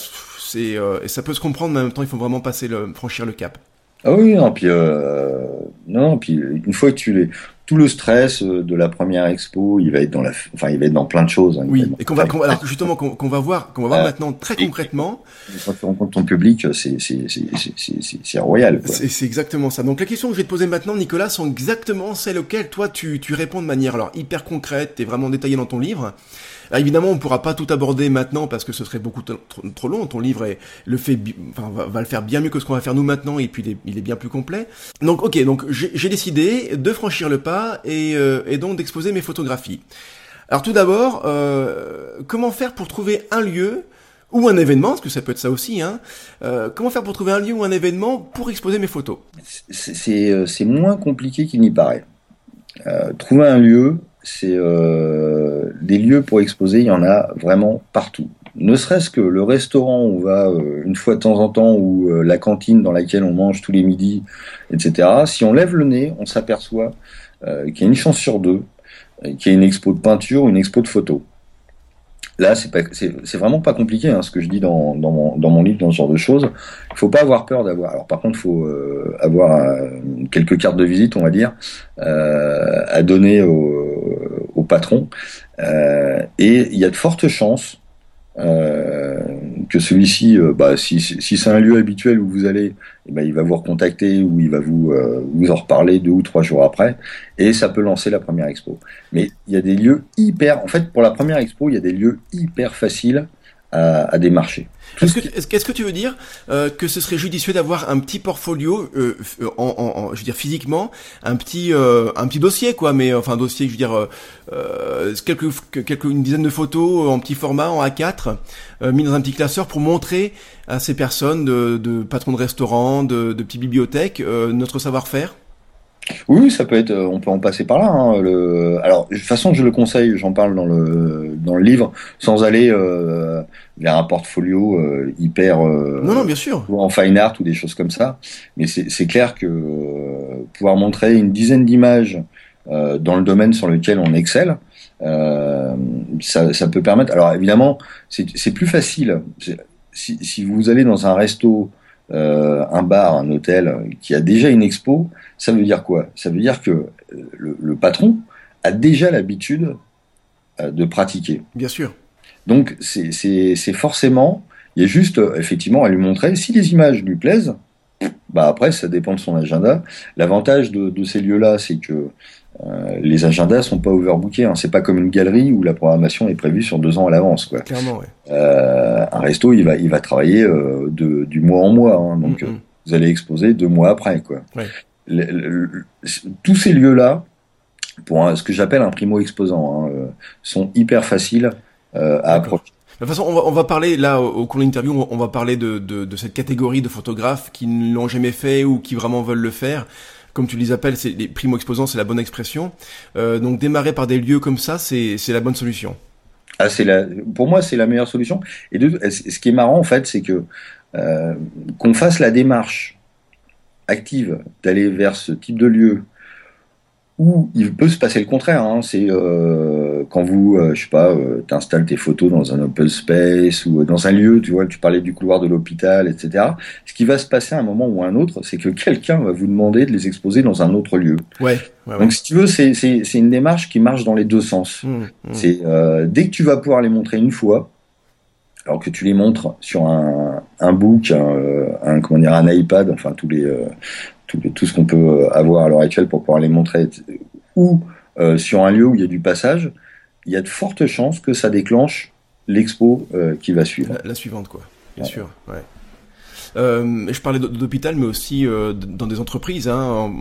euh, et ça peut se comprendre, mais en même temps, il faut vraiment passer le, franchir le cap. Ah oui, non, puis euh, non, puis une fois que tu les, tout le stress euh, de la première expo, il va être dans la, enfin, il va être dans plein de choses. Hein, oui, et qu'on va, alors justement, qu'on va voir, qu'on va voir maintenant très concrètement. Quand tu rencontres ton public, c'est c'est c'est royal. C'est exactement ça. Donc les questions que je vais te poser maintenant, Nicolas, sont exactement celles auxquelles toi tu tu réponds de manière alors hyper concrète et vraiment détaillée dans ton livre. Alors, évidemment, on pourra pas tout aborder maintenant parce que ce serait beaucoup trop, long. Ton livre est, le fait, va, le faire bien mieux que ce qu'on va faire nous maintenant et puis il est, bien plus complet. Donc, ok, donc j'ai décidé de franchir le pas et, euh, et donc d'exposer mes photographies. Alors tout d'abord, euh, comment faire pour trouver un lieu ou un événement, parce que ça peut être ça aussi, hein. Euh, comment faire pour trouver un lieu ou un événement pour exposer mes photos? C'est moins compliqué qu'il n'y paraît. Trouver un lieu, c'est euh, des lieux pour exposer, il y en a vraiment partout. Ne serait-ce que le restaurant où on va euh, une fois de temps en temps, ou euh, la cantine dans laquelle on mange tous les midis, etc. Si on lève le nez, on s'aperçoit qu'il y a une chance sur deux qu'il y a une expo de peinture une expo de photo. Là, c'est vraiment pas compliqué, hein, ce que je dis dans, mon, livre, dans ce genre de choses. Il faut pas avoir peur d'avoir. Alors, par contre, il faut euh, avoir euh, quelques cartes de visite, on va dire, euh, à donner au, patron. Et il y a de fortes chances que celui-ci, euh, bah, si, si c'est un lieu habituel où vous allez, eh ben, il va vous recontacter ou il va vous, euh, vous en reparler deux ou trois jours après, et ça peut lancer la première expo. Mais il y a des lieux hyper, en fait, pour la première expo, il y a des lieux hyper faciles à, à démarcher. Est-ce que, est-ce que tu veux dire euh, que ce serait judicieux d'avoir un petit portfolio, euh, en, en, je veux dire physiquement, un petit, euh, un petit dossier quoi, mais enfin dossier, je veux dire, euh, quelques, quelques, une dizaine de photos en petit format, en A4, mis dans un petit classeur pour montrer à ces personnes de, de patrons de restaurants, de, de petites bibliothèques, notre savoir-faire? Oui, ça peut être. Euh, on peut en passer par là. Hein, le, alors, de toute façon, je le conseille. J'en parle dans le dans le livre, sans aller euh, vers un portfolio euh, hyper. Euh, non, non, bien sûr. En fine art ou des choses comme ça. Mais c'est clair que euh, pouvoir montrer une dizaine d'images dans le domaine sur lequel on excelle, ça, ça peut permettre. Alors, évidemment, c'est plus facile. Si, si vous allez dans un resto euh, un bar, un hôtel qui a déjà une expo, ça veut dire quoi? Ça veut dire que euh, le, patron a déjà l'habitude euh, de pratiquer. Bien sûr. Donc c'est forcément, il y a juste effectivement à lui montrer si les images lui plaisent. Bah après, ça dépend de son agenda. L'avantage de, de, ces lieux-là, c'est que euh, les agendas sont pas overbookés. Hein. C'est pas comme une galerie où la programmation est prévue sur deux ans à l'avance. Clairement, ouais. Euh, un resto, il va, il va travailler euh, de, du mois en mois. Hein. donc, vous allez exposer deux mois après. Quoi. Ouais. Tous ces lieux-là, pour ce que j'appelle un primo-exposant, hein, sont hyper faciles à approcher. De toute façon, on va, on va parler là au, cours de l'interview, on va parler de, de, de, cette catégorie de photographes qui ne l'ont jamais fait ou qui vraiment veulent le faire. comme tu les appelles, c'est les primo-exposants, c'est la bonne expression. Euh, donc démarrer par des lieux comme ça, c'est la bonne solution. Ah, c'est la, pour moi, c'est la meilleure solution. Et de, ce qui est marrant, en fait, c'est que euh, qu'on fasse la démarche active d'aller vers ce type de lieu où il peut se passer le contraire. Hein. C'est euh, quand vous, euh, je sais pas, euh, t'installes tes photos dans un open space ou dans un lieu, tu vois, tu parlais du couloir de l'hôpital, etc. Ce qui va se passer à un moment ou à un autre, c'est que quelqu'un va vous demander de les exposer dans un autre lieu. Ouais. Donc si tu veux, c'est c'est une démarche qui marche dans les deux sens. Mmh, mmh. C'est dès que tu vas pouvoir les montrer une fois, alors que tu les montres sur un, un book, un, un, comment dire, un iPad, enfin tous les tout, ce qu'on peut euh, avoir à l'heure actuelle pour pouvoir les montrer, ou euh, sur un lieu où il y a du passage, il y a de fortes chances que ça déclenche l'expo euh, qui va suivre. La, suivante, quoi. Bien sûr. Ouais. Euh, je parlais d'hôpital, mais aussi euh, dans des entreprises. Hein.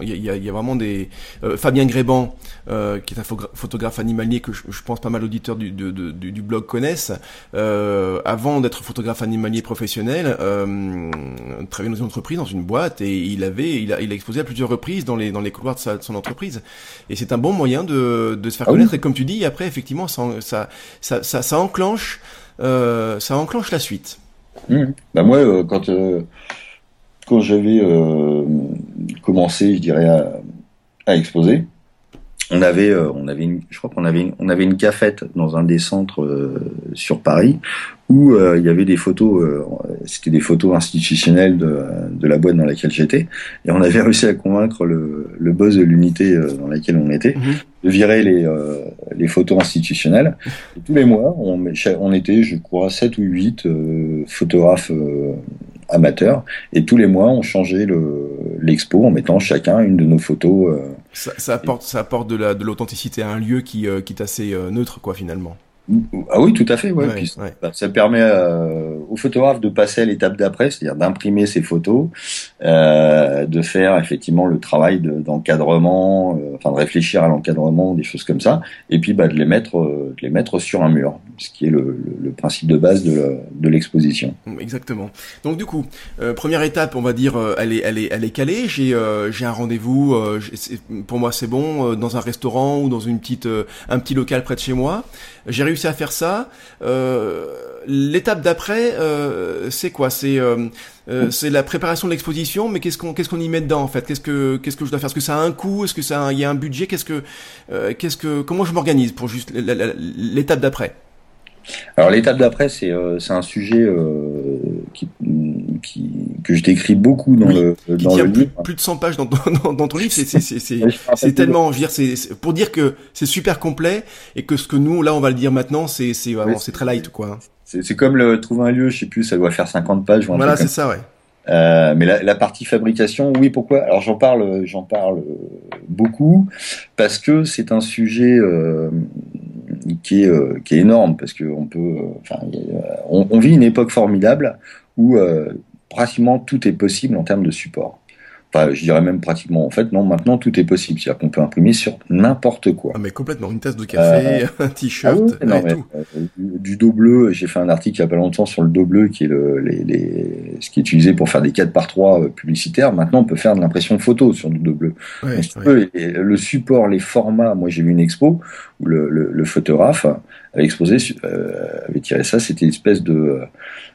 Il, y a, y a, vraiment des euh, Fabien Gréban, euh, qui est un photographe animalier que je, je pense pas mal d'auditeurs du, du, du, du, blog connaissent. avant d'être photographe animalier professionnel, travaillait dans une entreprise, dans une boîte, et il avait, il a, il a exposé à plusieurs reprises dans les dans les couloirs de, sa, de son entreprise. Et c'est un bon moyen de, de se faire ah connaître. Et comme tu dis, après effectivement, ça, ça, ça, ça, ça enclenche, ça enclenche la suite. Mmh. Bah moi, euh, quand euh, quand j'avais euh, commencé, je dirais à, à exposer, on avait, on avait, une, je crois qu'on avait, une, on avait une cafette dans un des centres sur Paris où il y avait des photos, c'était des photos institutionnelles de, de la boîte dans laquelle j'étais, et on avait réussi à convaincre le, le boss de l'unité dans laquelle on était mmh. de virer les, les photos institutionnelles. Et tous les mois, on, on était, je crois, 7 ou 8 euh, photographes euh, amateurs. Et tous les mois, on changeait l'expo en mettant chacun une de nos photos. Euh, ça, apporte, ça apporte de l'authenticité à un lieu qui, qui est assez neutre, quoi, finalement. Ah oui, tout à fait. Ouais. Bah, ça permet euh, aux photographes de passer à l'étape d'après, c'est-à-dire d'imprimer ses photos, euh, de faire effectivement le travail d'encadrement, euh, enfin de réfléchir à l'encadrement, des choses comme ça, et puis bah, de les mettre, de les mettre sur un mur, ce qui est le, le, principe de base de l'exposition. Exactement. Donc du coup, première étape, on va dire, elle est, elle est, elle est calée. J'ai, j'ai un rendez-vous. pour moi, c'est bon, dans un restaurant ou dans une petite, un petit local près de chez moi. J'ai réussi à faire ça. Euh, L'étape d'après, euh, c'est quoi? C'est euh, euh, c'est la préparation de l'exposition, mais qu'est-ce qu'on qu'est-ce qu'on y met dedans en fait? Qu'est-ce que qu'est-ce que je dois faire? Est-ce que ça a un coût? Est-ce que ça y a un budget? Qu'est-ce que euh, qu'est-ce que comment je m'organise pour juste l'étape d'après? Alors l'étape d'après, c'est c'est un sujet qui qui, que je décris beaucoup dans le dans le plus, livre. Plus de 100 pages dans, dans, dans ton livre, c'est c'est tellement, dire, c'est pour dire que c'est super complet et que ce que nous là on va le dire maintenant, c'est c'est vraiment c'est très light quoi. C'est comme le trouver un lieu, je sais plus, ça doit faire 50 pages. Voilà, c'est ça, ouais. Euh, mais la, la, partie fabrication, oui, pourquoi? Alors j'en parle, j'en parle beaucoup parce que c'est un sujet euh, qui est euh, qui est énorme parce que on peut, enfin, on, on, vit une époque formidable où euh, pratiquement tout est possible en termes de support. Enfin, je dirais même pratiquement. En fait, non, maintenant tout est possible. C'est-à-dire qu'on peut imprimer sur n'importe quoi. Ah, mais complètement. Une tasse de café, euh, un t-shirt, ah non, tout. Euh, du, dos bleu. J'ai fait un article il y a pas longtemps sur le dos bleu, qui est le, les, les, ce qui est utilisé pour faire des 4 par 3 publicitaires. Maintenant, on peut faire de l'impression photo sur du dos bleu. le support, les formats. Moi, j'ai vu une expo où le, le, le photographe avait exposé, euh, avait tiré ça. C'était une espèce de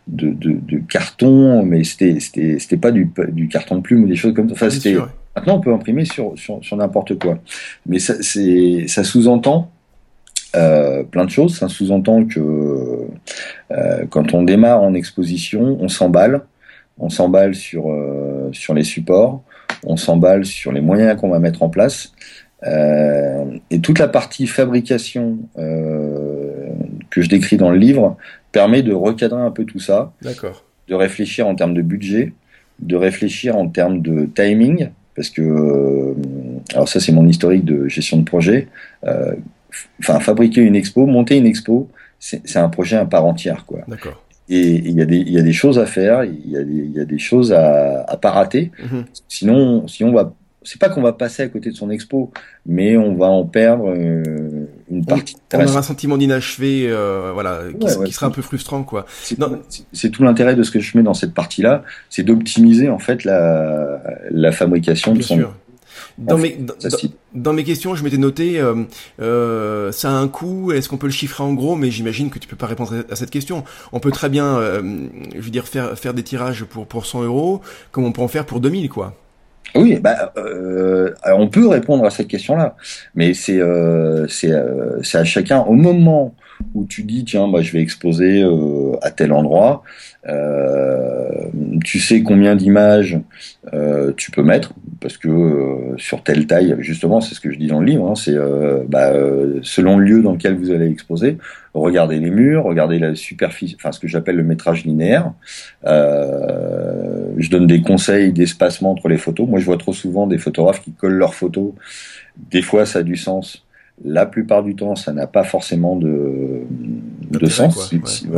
de, de, de carton, mais c'était c'était c'était pas du, du carton de plume ou des choses comme ça. Enfin, c'était maintenant on peut imprimer sur sur, sur n'importe quoi, mais ça c'est ça sous-entend euh, plein de choses. Ça sous-entend que euh, quand on démarre en exposition, on s'emballe, on s'emballe sur euh, sur les supports, on s'emballe sur les moyens qu'on va mettre en place. Euh, et toute la partie fabrication euh, que je décris dans le livre permet de recadrer un peu tout ça, de réfléchir en termes de budget, de réfléchir en termes de timing, parce que, euh, alors ça c'est mon historique de gestion de projet, enfin fabriquer une expo, monter une expo, c'est un projet à part entière, quoi. D'accord. Et il y, a des, y a des choses à faire, il y, a des, y a des choses à, à pas rater. Mm-hmm. Sinon, si on va c'est pas qu'on va passer à côté de son expo, mais on va en perdre euh, une partie. On, aura un sentiment d'inachevé, euh, voilà, qui, sera un peu frustrant, quoi. C'est tout l'intérêt de ce que je mets dans cette partie-là, c'est d'optimiser en fait la, la fabrication de son. Dans mes, dans, mes questions, je m'étais noté, euh, euh, ça a un coût, est-ce qu'on peut le chiffrer en gros Mais j'imagine que tu peux pas répondre à cette question. On peut très bien, euh, je veux dire, faire, faire des tirages pour, pour 100 euros, comme on peut en faire pour 2000, quoi. Oui, bah, euh, on peut répondre à cette question-là, mais c'est euh, c'est euh, à chacun au moment où tu dis tiens bah je vais exposer euh, à tel endroit. Euh, tu sais combien d'images euh, tu peux mettre parce que sur telle taille justement c'est ce que je dis dans le livre hein, c'est bah, selon le lieu dans lequel vous allez exposer regardez les murs regardez la superficie enfin ce que j'appelle le métrage linéaire. Je donne des conseils d'espacement entre les photos. Moi je vois trop souvent des photographes qui collent leurs photos. Des fois ça a du sens la plupart du temps, ça n'a pas forcément de, de sens,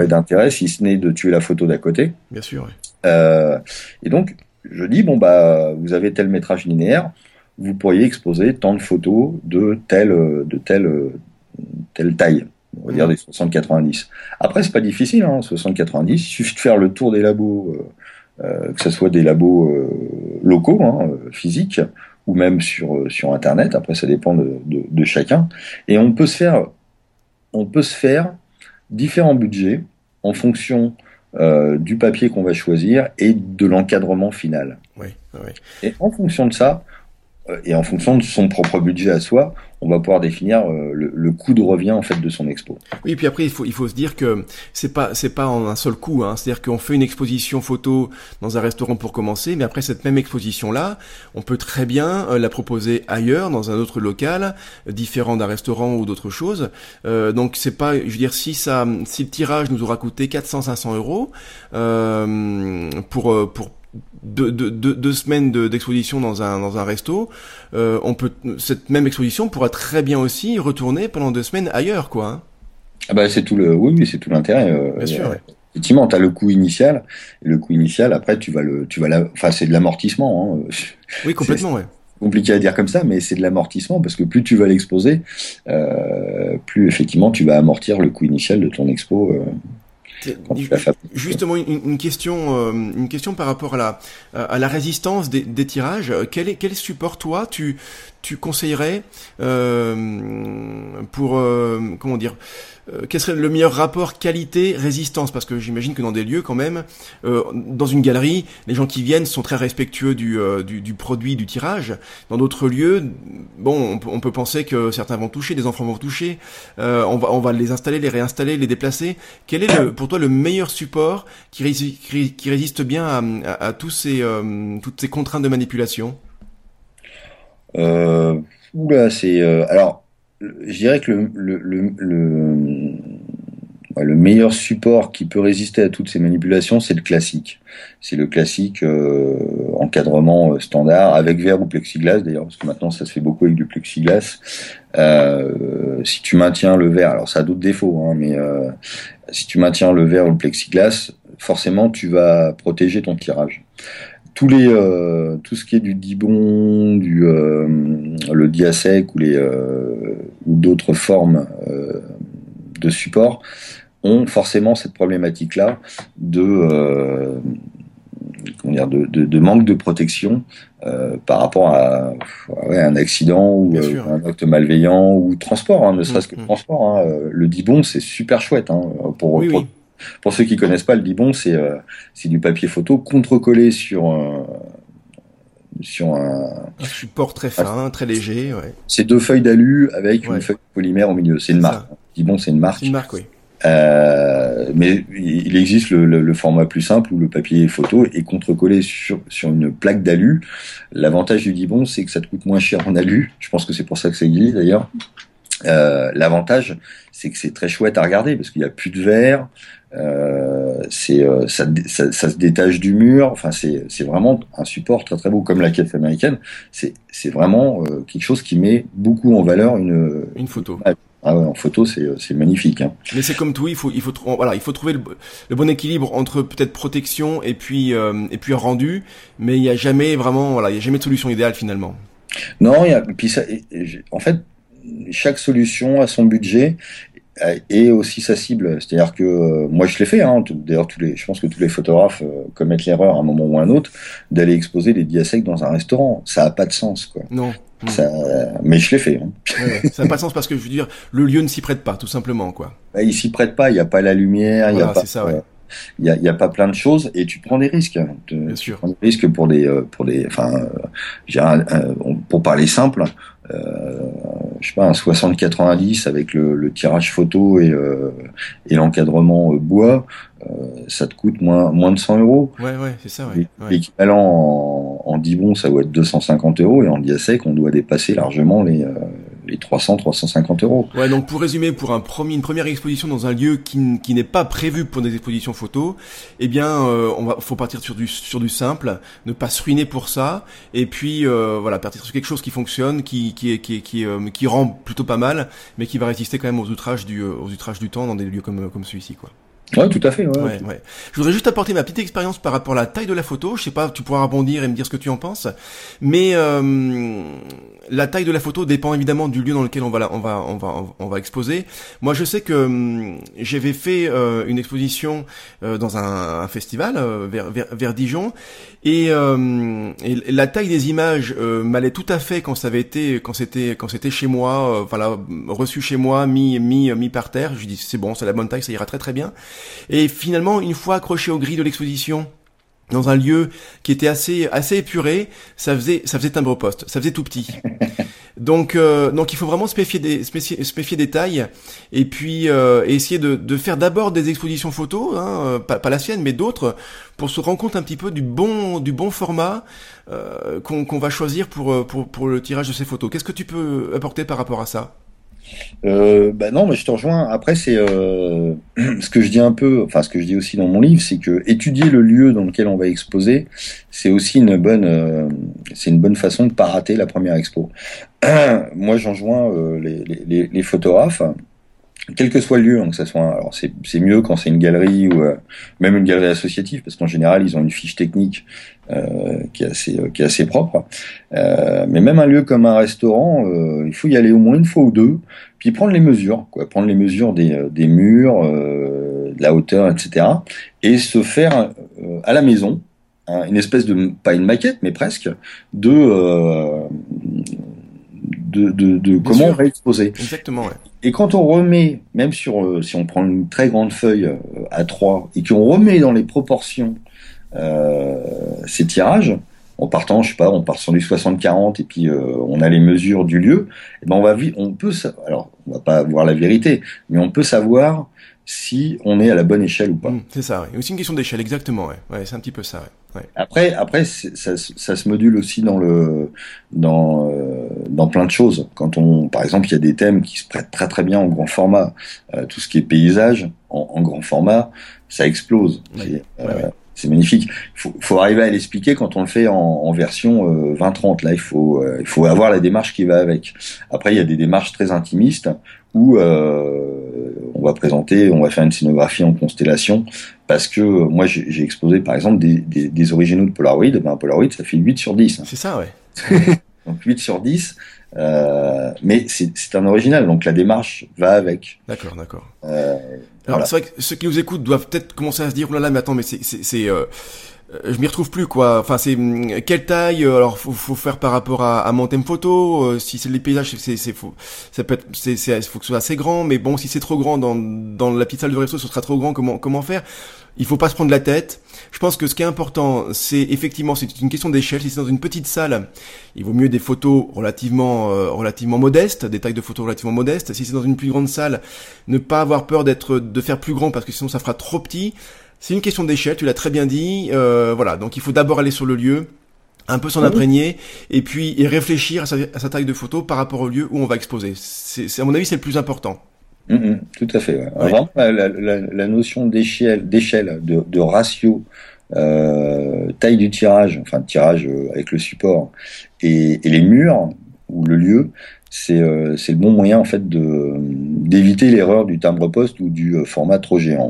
d'intérêt, si ce n'est de tuer la photo d'à côté. Bien sûr. Euh, et donc, je dis bon bah, vous avez tel métrage linéaire, vous pourriez exposer tant de photos de telle de telle telle taille. On va dire mmh. des 60-90. Après, c'est pas difficile, hein, 60-90. Il suffit de faire le tour des labos, euh, euh, que ce soit des labos locaux, hein, physiques, ou même sur, euh, sur Internet. Après, ça dépend de, de, chacun. Et on peut se faire, on peut se faire différents budgets en fonction euh, du papier qu'on va choisir et de l'encadrement final. Oui, oui. Et en fonction de ça, et en fonction de son propre budget à soi, on va pouvoir définir euh, le, coût de revient en fait de son expo. Oui, puis après il faut il faut se dire que c'est pas c'est pas en un seul coup. Hein. C'est-à-dire qu'on fait une exposition photo dans un restaurant pour commencer, mais après cette même exposition là, on peut très bien euh, la proposer ailleurs dans un autre local différent d'un restaurant ou d'autre chose. Euh, donc c'est pas, je veux dire, si ça si le tirage nous aura coûté 400-500 euros euh, pour pour deux, deux, deux, semaines d'exposition dans un dans un resto, euh, on peut cette même exposition pourra très bien aussi retourner pendant deux semaines ailleurs, quoi. Hein. Ah bah c'est tout le oui, oui c'est tout l'intérêt. Euh, bien sûr. Effectivement, tu as le coût initial. Et le coût initial, après, tu vas le, tu vas la, enfin, c'est de l'amortissement. Hein. Oui, complètement, ouais. Compliqué à dire comme ça, mais c'est de l'amortissement parce que plus tu vas l'exposer, euh, plus effectivement tu vas amortir le coût initial de ton expo. Justement, une, question, euh, une question par rapport à la, à la résistance des, des tirages. Quel, est, quel support toi tu, tu conseillerais euh, pour euh, comment dire euh, quel serait le meilleur rapport qualité-résistance? Parce que j'imagine que dans des lieux, quand même, euh, dans une galerie, les gens qui viennent sont très respectueux du, du, du produit, du tirage. Dans d'autres lieux, bon, on, peut penser que certains vont toucher, des enfants vont toucher. on va, on va les installer, les réinstaller, les déplacer. Quel est le, pour toi le meilleur support qui, résiste bien à tous ces, toutes ces contraintes de manipulation? Euh, Oula, c'est alors je dirais que le, le, le, le, meilleur support qui peut résister à toutes ces manipulations, c'est le classique. C'est le classique euh, encadrement euh, standard avec verre ou plexiglas d'ailleurs, parce que maintenant ça se fait beaucoup avec du plexiglas. Euh, si tu maintiens le verre, alors ça a d'autres défauts, hein, mais euh, si tu maintiens le verre ou le plexiglas, forcément tu vas protéger ton tirage tous les euh, tout ce qui est du dibon, du euh, le diasec ou les euh, ou d'autres formes de support ont forcément cette problématique là de comment dire de, de, de, manque de protection par rapport à, ouais, un accident ou un acte malveillant ou transport, hein, ne serait-ce que mm, mm. transport. Hein. Le dibon c'est super chouette hein, pour, pour pour ceux qui connaissent pas, le dibon, c'est euh, c'est du papier photo contre-collé sur un, sur un, un support très fin, très léger. Ouais. C'est deux feuilles d'alu avec une feuille de polymère au milieu. C'est une marque. Dibon, c'est une marque. Une marque, oui. Euh, mais il existe le, le, le, format plus simple où le papier photo est contre-collé sur, sur une plaque d'alu. L'avantage du Dibon, c'est que ça te coûte moins cher en alu. Je pense que c'est pour ça que ça existe d'ailleurs. Euh, L'avantage, c'est que c'est très chouette à regarder parce qu'il n'y a plus de verre, c'est euh, ça, ça, ça, se détache du mur. Enfin, c'est c'est vraiment un support très très beau comme la caisse américaine. C'est c'est vraiment euh, quelque chose qui met beaucoup en valeur une une photo. Ah ouais, en photo, c'est c'est magnifique. Hein. Mais c'est comme tout, il faut il faut voilà, il faut trouver le, le bon équilibre entre peut-être protection et puis et puis rendu. Mais il y a jamais vraiment voilà, il y a jamais de solution idéale finalement. Non, y a, puis ça, en fait, chaque solution a son budget et aussi sa cible. C'est-à-dire que euh, moi je l'ai fait. Hein, D'ailleurs, tous les, je pense que tous les photographes euh, commettent l'erreur à un moment ou à un autre d'aller exposer les diasèques dans un restaurant. Ça a pas de sens, quoi. Non. Ça, mais je l'ai fait. Hein. Ouais, ça n'a pas de sens parce que je veux dire, le lieu ne s'y prête pas, tout simplement, quoi. Bah, il s'y prête pas. Il n'y a pas la lumière. Il voilà, y a pas. Ça, ouais. il y a, y a, pas plein de choses et tu prends des risques. Tu, Bien sûr. prends des risques pour des, pour des, enfin, euh, pour parler simple, euh, je sais pas, un 60-90 avec le, le, tirage photo et, euh, et l'encadrement bois, euh, ça te coûte moins, moins de 100 euros. Ouais, ouais, c'est ça, ouais. L'équivalent en, en Dibon, ça doit être 250 euros et en Diasec, on doit dépasser largement les, euh, les 300, 350 euros. Ouais, donc pour résumer, pour un premier, une première exposition dans un lieu qui, qui n'est pas prévu pour des expositions photos, eh bien, euh, on va, faut partir sur du, sur du simple, ne pas se ruiner pour ça, et puis euh, voilà, partir sur quelque chose qui fonctionne, qui, qui, qui, qui, euh, qui rend plutôt pas mal, mais qui va résister quand même aux outrages du, aux outrages du temps dans des lieux comme, comme celui-ci, quoi. Ouais, tout à fait. Ouais, ouais, ouais. Je voudrais juste apporter ma petite expérience par rapport à la taille de la photo. Je sais pas, tu pourras rebondir et me dire ce que tu en penses. Mais euh, la taille de la photo dépend évidemment du lieu dans lequel on va la, on va on va on va exposer. Moi, je sais que euh, j'avais fait euh, une exposition euh, dans un, festival euh, vers, Dijon et, et, la taille des images m'allait tout à fait quand ça avait été quand c'était quand c'était chez moi, voilà reçu chez moi, mis mis par terre. Je dis c'est bon, c'est la bonne taille, ça ira très très bien. Et finalement, une fois accroché aux grilles de l'exposition, dans un lieu qui était assez assez épuré, ça faisait ça faisait timbre poste, ça faisait tout petit. Donc euh, donc il faut vraiment se méfier des se méfier, se méfier des tailles et puis euh, essayer de, de faire d'abord des expositions photos, hein, euh, pas, pas la sienne mais d'autres pour se rendre compte un petit peu du bon du bon format euh, qu'on qu'on va choisir pour, pour pour le tirage de ces photos. Qu'est-ce que tu peux apporter par rapport à ça? Euh, bah non, mais je te rejoins. Après, c'est euh, ce que je dis un peu, enfin ce que je dis aussi dans mon livre, c'est que étudier le lieu dans lequel on va exposer, c'est aussi une bonne, euh, c'est une bonne façon de pas rater la première expo. Moi, j'en joins euh, les, les, les, photographes, quel que soit le lieu, donc ça soit, alors c'est mieux quand c'est une galerie ou euh, même une galerie associative, parce qu'en général ils ont une fiche technique euh, qui est assez qui est assez propre. Euh, mais même un lieu comme un restaurant, euh, il faut y aller au moins une fois ou deux, puis prendre les mesures, quoi, prendre les mesures des des murs, de la hauteur, etc. Et se faire à la maison une espèce de pas une maquette, mais presque de de, de, de comment sûr. on va exposer. Exactement. Ouais. Et quand on remet, même sur euh, si on prend une très grande feuille euh, à 3 et qu'on remet dans les proportions euh, ces tirages, en partant, je sais pas, on part sur du 60-40 et puis euh, on a les mesures du lieu, et ben on va on peut alors on va pas voir la vérité, mais on peut savoir si on est à la bonne échelle ou pas. Mmh, c'est ça, oui. aussi une question d'échelle, exactement. Ouais, ouais c'est un petit peu ça. Ouais. Ouais. Après, après, ça, ça, se module aussi dans le, dans, euh, dans plein de choses. Quand on, par exemple, il y a des thèmes qui se prêtent très très bien en grand format. Euh, tout ce qui est paysage en, en grand format, ça explose. Ouais. C'est euh, magnifique. Il faut, faut, arriver à l'expliquer quand on le fait en, en version 20-30. Là, il faut, il faut avoir la démarche qui va avec. Après, il y a des démarches très intimistes où on va présenter, on va faire une scénographie en constellation, parce que moi j'ai exposé par exemple des, des, des originaux de Polaroid, ben, Polaroid ça fait 8 sur 10. C'est ça, ouais. donc 8 sur 10, euh, mais c'est un original, donc la démarche va avec. D'accord, d'accord. Euh, Alors voilà. c'est vrai que ceux qui nous écoutent doivent peut-être commencer à se dire, oh là là, mais attends, mais c'est... Euh je m'y retrouve plus quoi. Enfin c'est quelle taille alors faut, faut faire par rapport à, à mon thème photo. Euh, si c'est les paysages c'est c'est faut ça peut être c'est c'est faut que ce soit assez grand mais bon si c'est trop grand dans dans la petite salle de resto ce sera trop grand comment comment faire? Il faut pas se prendre la tête. Je pense que ce qui est important c'est effectivement c'est une question d'échelle. Si c'est dans une petite salle il vaut mieux des photos relativement euh, relativement modestes, des tailles de photos relativement modestes. Si c'est dans une plus grande salle ne pas avoir peur d'être de faire plus grand parce que sinon ça fera trop petit. C'est une question d'échelle, tu l'as très bien dit. Euh, voilà, donc il faut d'abord aller sur le lieu, un peu s'en imprégner, et puis et réfléchir à sa, à sa, taille de photo par rapport au lieu où on va exposer. C'est à mon avis c'est le plus important. Mmh, mmh, tout à fait. Ouais. Ouais. Vraiment, la, la, la, notion d'échelle, d'échelle, de, de, ratio, euh, taille du tirage, enfin tirage avec le support, et, et les murs ou le lieu, c'est euh, le bon moyen en fait de d'éviter l'erreur du timbre-poste ou du euh, format trop géant.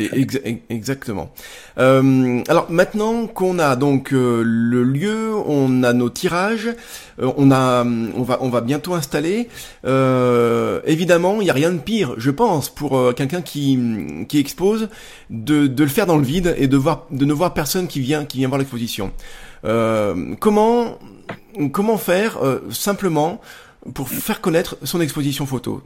exactement. Euh, alors maintenant qu'on a donc euh, le lieu, on a nos tirages, on a on va on va bientôt installer. évidemment, il y a rien de pire, je pense, pour quelqu'un qui qui expose, de de le faire dans le vide et de voir de ne voir personne qui vient qui vient voir l'exposition. comment comment faire simplement pour faire connaître son exposition photo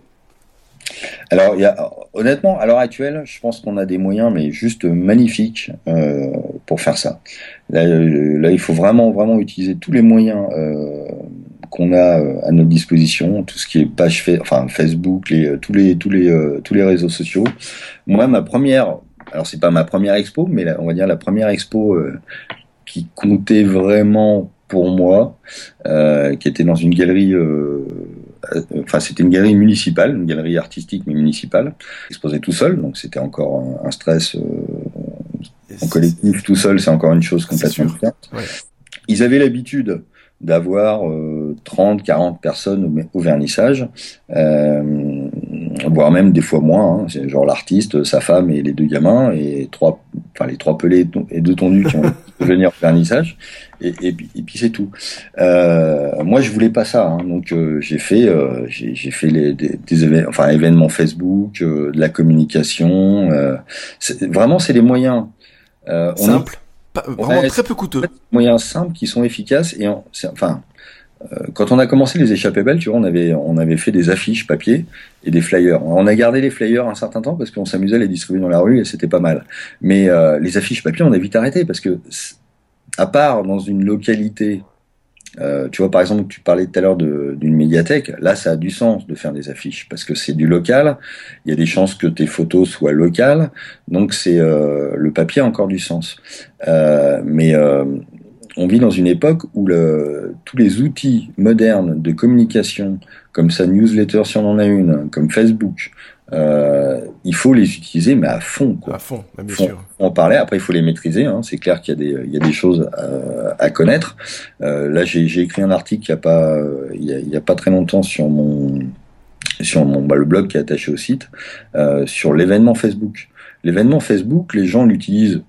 alors, honnêtement, à l'heure actuelle, je pense qu'on a des moyens, mais juste magnifiques euh, pour faire ça. Là, il faut vraiment, vraiment utiliser tous les moyens euh, qu'on a euh, à notre disposition, tout ce qui est page, Facebook, tous les réseaux sociaux. Moi, ma première, alors c'est pas ma première expo, mais on va dire la première expo qui comptait vraiment pour moi, euh, qui était dans une galerie, euh, euh, enfin c'était une galerie municipale, une galerie artistique mais municipale, exposée tout seul, donc c'était encore un, stress en collectif tout seul, c'est encore une chose complètement différente. Ils avaient l'habitude d'avoir 30, 40 personnes au, vernissage, voire même des fois moins. Hein. C'est genre l'artiste, sa femme et les deux gamins et trois, enfin les trois pelés et deux tondus qui ont venir au vernissage et, et, puis c'est tout. Euh, moi, je voulais pas ça, hein, donc euh, j'ai fait, euh, j'ai fait les, des, des événements, enfin événements Facebook, euh, de la communication. vraiment, c'est des moyens simples, vraiment très peu coûteux. Moyens simples qui sont efficaces et enfin. Quand on a commencé les échappées belles, tu vois, on avait on avait fait des affiches papier et des flyers. On a gardé les flyers un certain temps parce qu'on s'amusait à les distribuer dans la rue et c'était pas mal. Mais les affiches papier, on a vite arrêté parce que à part dans une localité, euh, tu vois, par exemple, tu parlais tout à l'heure d'une médiathèque. Là, ça a du sens de faire des affiches parce que c'est du local. Il y a des chances que tes photos soient locales, donc c'est euh, le papier a encore du sens. Euh, mais on vit dans une époque où le, tous les outils modernes de communication, comme sa newsletter si on en a une, comme Facebook, euh, il faut les utiliser, mais à fond. Quoi. À fond, bah, bien sûr. En parler. Après, il faut les maîtriser. Hein. C'est clair qu'il y a des, il y a des choses à, à connaître. Euh, là, j'ai écrit un article il y a pas, il y a, il y a pas très longtemps sur mon, sur mon, bah, le blog qui est attaché au site, euh, sur l'événement Facebook. L'événement Facebook, les gens l'utilisent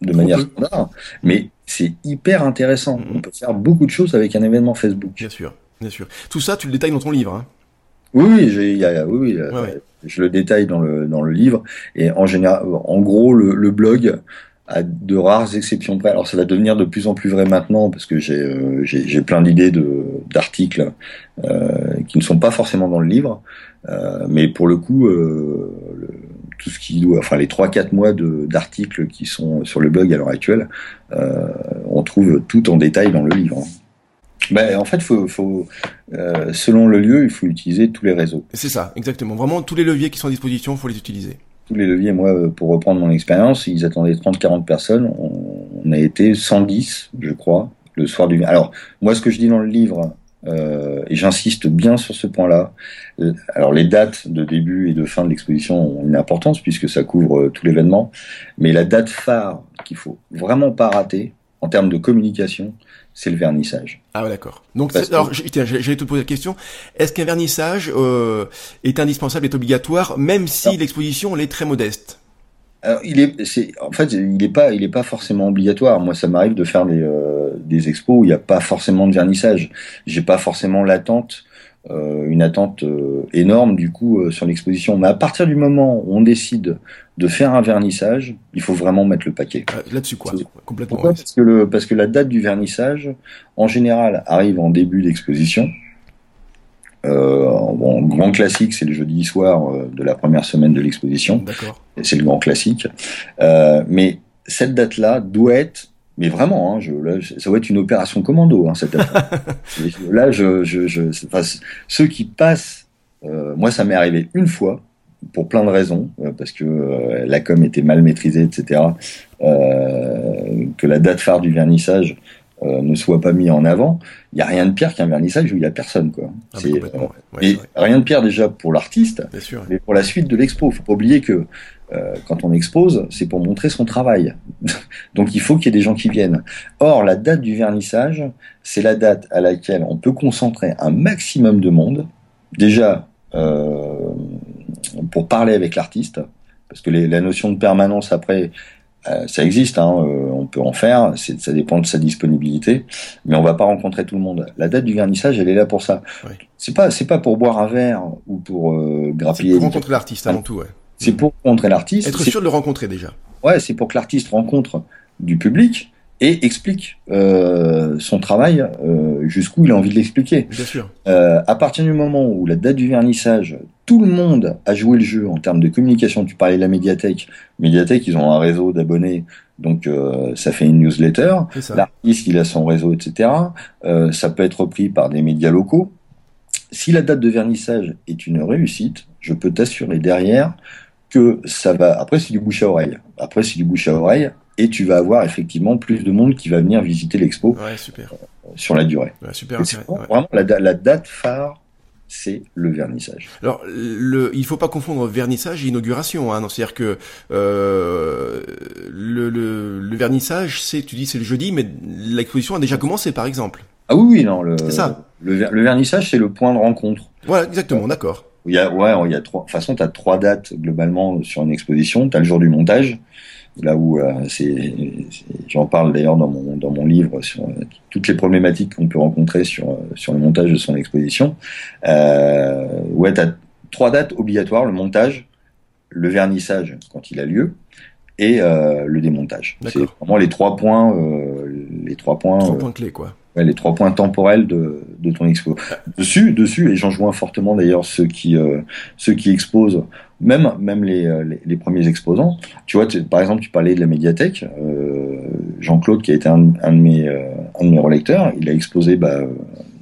de manière standard, mais c'est hyper intéressant. Mm-hmm. On peut faire beaucoup de choses avec un événement Facebook. Bien sûr, bien sûr. Tout ça, tu le détailles dans ton livre. Hein. Oui, oui, oui, je le détaille dans le dans le livre. Et en général, en gros, le, blog a de rares exceptions près. Alors ça va devenir de plus en plus vrai maintenant parce que j'ai euh, j'ai plein d'idées de d'articles euh, qui ne sont pas forcément dans le livre, euh, mais pour le coup, le, tout ce qui doit, enfin les trois quatre mois d'articles qui sont sur le blog à l'heure actuelle, on trouve tout en détail dans le livre. Ben, en fait, faut, faut euh, selon le lieu, il faut utiliser tous les réseaux. C'est ça, exactement. Vraiment, tous les leviers qui sont à disposition, il faut les utiliser. Tous les leviers, moi, euh, pour reprendre mon expérience, ils attendaient 30-40 personnes. On, a été 110, je crois, le soir du... Alors, moi, ce que je dis dans le livre, euh, et j'insiste bien sur ce point-là. Alors les dates de début et de fin de l'exposition ont une importance puisque ça couvre euh, tout l'événement, mais la date phare qu'il faut vraiment pas rater en termes de communication, c'est le vernissage. Ah ouais, d'accord. Donc, alors, j'allais te poser la question. Est-ce qu'un vernissage euh, est indispensable, est obligatoire, même si l'exposition est très modeste? Alors, il est, c'est, en fait, il n'est pas, il est pas forcément obligatoire. Moi, ça m'arrive de faire des, euh, des expos où il n'y a pas forcément de vernissage. J'ai pas forcément l'attente euh, une attente euh, énorme du coup sur l'exposition. Mais à partir du moment où on décide de faire un vernissage, il faut vraiment mettre le paquet. Là-dessus quoi, complètement. parce que le parce que la date du vernissage en général arrive en début d'exposition. Euh, bon, grand classique, c'est le jeudi soir de la première semaine de l'exposition. D'accord. C'est le grand classique. Euh, mais cette date-là doit être mais vraiment, hein, je, là, ça va être une opération commando, hein, cette Là, je, je, je enfin, ceux qui passent, euh, moi, ça m'est arrivé une fois, pour plein de raisons, euh, parce que euh, la com était mal maîtrisée, etc., euh, que la date phare du vernissage ne soit pas mis en avant. Il n'y a rien de pire qu'un vernissage où il n'y a personne, quoi. Ah, et rien de pire déjà pour l'artiste, mais pour la suite de l'expo. Faut pas oublier que euh, quand on expose, c'est pour montrer son travail. Donc il faut qu'il y ait des gens qui viennent. Or, la date du vernissage, c'est la date à laquelle on peut concentrer un maximum de monde déjà pour parler avec l'artiste, parce que la notion de permanence après, ça existe, hein, on peut en faire, ça dépend de sa disponibilité, mais on va pas rencontrer tout le monde. La date du vernissage, elle est là pour ça. C'est pas, c'est pas pour boire un verre ou pour euh, grappiller. C'est pour rencontrer l'artiste avant tout, ouais. C'est pour rencontrer l'artiste. Être sûr de le rencontrer déjà. Ouais, c'est pour que l'artiste rencontre du public et explique euh, son travail euh, jusqu'où il a envie de l'expliquer. Bien sûr. Euh, à partir du moment où la date du vernissage, tout le monde a joué le jeu en termes de communication. Tu parlais de la médiathèque. Médiathèque, ils ont un réseau d'abonnés, donc euh, ça fait une newsletter. L'artiste, il a son réseau, etc. Euh, ça peut être repris par des médias locaux. Si la date de vernissage est une réussite, je peux t'assurer derrière que ça va. Après, c'est du bouche à oreille. Après, c'est du bouche à oreille et tu vas avoir effectivement plus de monde qui va venir visiter l'expo super. Euh, sur la durée. Ouais, super, vraiment, la, la, date phare, c'est le vernissage. Alors, le, il faut pas confondre vernissage et inauguration. Hein, C'est-à-dire que euh, le, le, le, vernissage, c'est, tu dis, c'est le jeudi, mais l'exposition a déjà commencé, par exemple. Ah oui, oui, non. C'est ça. Le, le vernissage, c'est le point de rencontre. Voilà, exactement, d'accord. Il y a, ouais, il y a trois. De toute façon, tu as trois dates globalement sur une exposition. Tu as le jour du montage, là où euh, j'en parle d'ailleurs dans mon dans mon livre sur euh, toutes les problématiques qu'on peut rencontrer sur euh, sur le montage de son exposition. Ouais, t'as trois dates obligatoires le montage, le vernissage quand il a lieu et le démontage. C'est vraiment les trois points, les trois points. Trois points clés quoi les trois points temporels de, de ton expo. Dessus, dessus, et j'en joins fortement d'ailleurs ceux qui euh, ceux qui exposent, même même les, euh, les, premiers exposants. Tu vois, par exemple, tu parlais de la médiathèque. Euh, Jean-Claude, qui a été un, de mes un de mes relecteurs, il a exposé bah,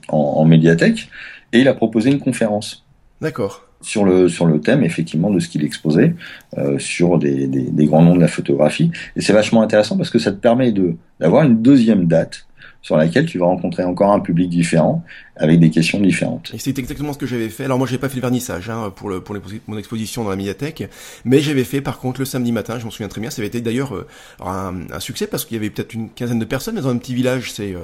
en, en médiathèque et il a proposé une conférence. D'accord sur le sur le thème effectivement de ce qu'il exposait euh, sur des, des, des, grands noms de la photographie et c'est vachement intéressant parce que ça te permet de d'avoir une deuxième date sur laquelle tu vas rencontrer encore un public différent avec des questions différentes. Et c'est exactement ce que j'avais fait. Alors moi, j'ai pas fait le vernissage hein, pour le pour mon exposition dans la médiathèque, mais j'avais fait par contre le samedi matin. Je m'en souviens très bien. Ça avait été d'ailleurs euh, un, un, succès parce qu'il y avait peut-être une quinzaine de personnes, mais dans un petit village, c'est euh,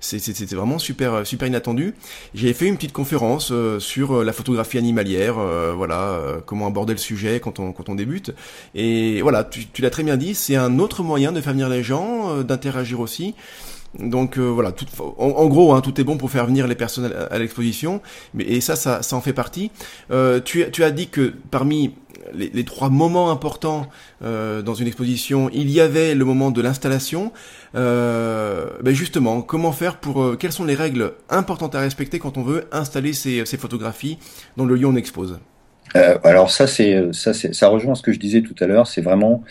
c'était vraiment super super inattendu. J'avais fait une petite conférence euh, sur la photographie animalière, voilà comment aborder le sujet quand on quand on débute. Et voilà, tu, tu l'as très bien dit, c'est un autre moyen de faire venir les gens, d'interagir aussi. Donc euh, voilà, tout, en, gros, hein, tout est bon pour faire venir les personnes à, l'exposition, mais et ça, ça, ça en fait partie. Euh, tu, tu as dit que parmi les, trois moments importants euh, dans une exposition, il y avait le moment de l'installation. Euh, ben justement, comment faire pour euh, quelles sont les règles importantes à respecter quand on veut installer ces, ces photographies dans le lieu où on expose? Alors ça, c'est ça, ça rejoint ce que je disais tout à l'heure. C'est vraiment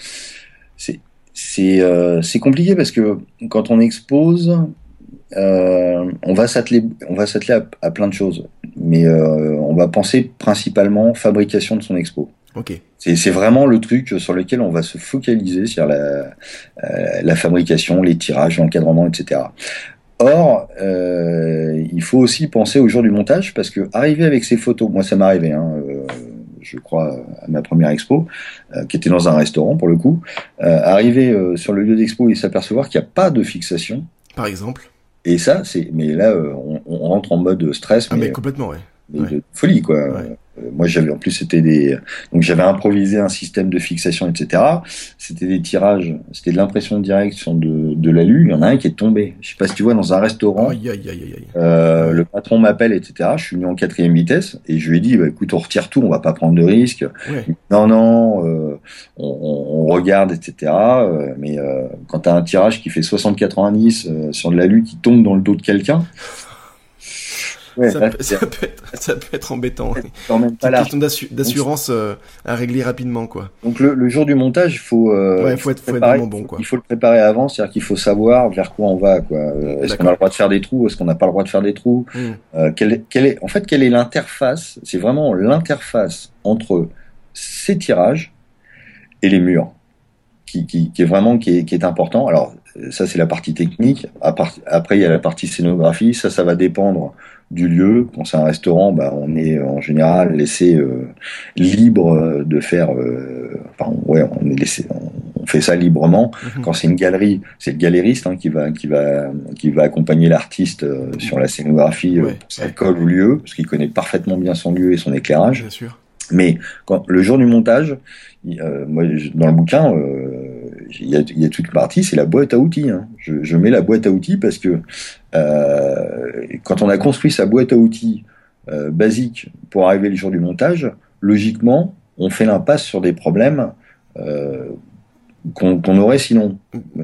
c'est c'est euh, c'est compliqué parce que quand on expose, euh, on va s'atteler à, plein de choses, mais euh, on va penser principalement fabrication de son expo. Ok. C'est vraiment le truc sur lequel on va se focaliser sur la la fabrication, les tirages, l'encadrement, etc. Or, il faut aussi penser au jour du montage parce que arriver avec ces photos, moi ça m'est arrivé. Hein, je crois, à ma première expo, euh, qui était dans un restaurant pour le coup, euh, arriver euh, sur le lieu d'expo et s'apercevoir qu'il n'y a pas de fixation. Par exemple. Et ça, c'est, mais là, on, on, rentre en mode stress. Ah, mais, complètement, ouais. De folie, quoi. Ouais. Euh, moi, j'avais en plus c'était des donc j'avais improvisé un système de fixation, etc. C'était des tirages, c'était de l'impression directe sur de, de l'alu. Il y en a un qui est tombé. Je sais pas si tu vois dans un restaurant. Aïe, aïe, aïe, euh, le patron m'appelle, etc. Je suis mis en quatrième vitesse et je lui ai dit, bah, écoute, on retire tout, on va pas prendre de risques. Non, non, euh, on, on, regarde, etc. Euh, mais euh, quand tu as un tirage qui fait 60-90 sur de l'alu qui tombe dans le dos de quelqu'un ça, peut, ça, peut être, ça, peut être, embêtant. C'est une question d'assurance euh, à régler rapidement, quoi. Donc le, le jour du montage, il faut, euh, ouais, faut, être, faut être bon, quoi. Il faut le préparer avant, c'est-à-dire qu'il faut savoir vers quoi on va, quoi. Euh, est-ce qu'on a le droit de faire des trous Est-ce qu'on n'a pas le droit de faire des trous hmm. euh, quelle, quelle est, En fait, quelle est l'interface C'est vraiment l'interface entre ces tirages et les murs, qui, qui, qui est vraiment qui est, qui est important. Alors ça, c'est la partie technique. Après, il y a la partie scénographie. Ça, ça va dépendre du lieu. Quand c'est un restaurant, bah, on est en général laissé euh, libre de faire. Euh, enfin, ouais, on est laissé. On, fait ça librement. Mhm. Quand c'est une galerie, c'est le galériste hein, qui va qui va qui va accompagner l'artiste euh, sur la scénographie, ouais, ça colle au lieu, parce qu'il connaît parfaitement bien son lieu et son éclairage. Bien sûr. Mais quand le jour du montage, moi, dans le bouquin, il y, a, toute partie, c'est la boîte à outils. Hein. Je, je, mets la boîte à outils parce que euh, quand on a construit sa boîte à outils euh, basique pour arriver le jour du montage, logiquement, on fait l'impasse sur des problèmes euh, qu'on aurait sinon.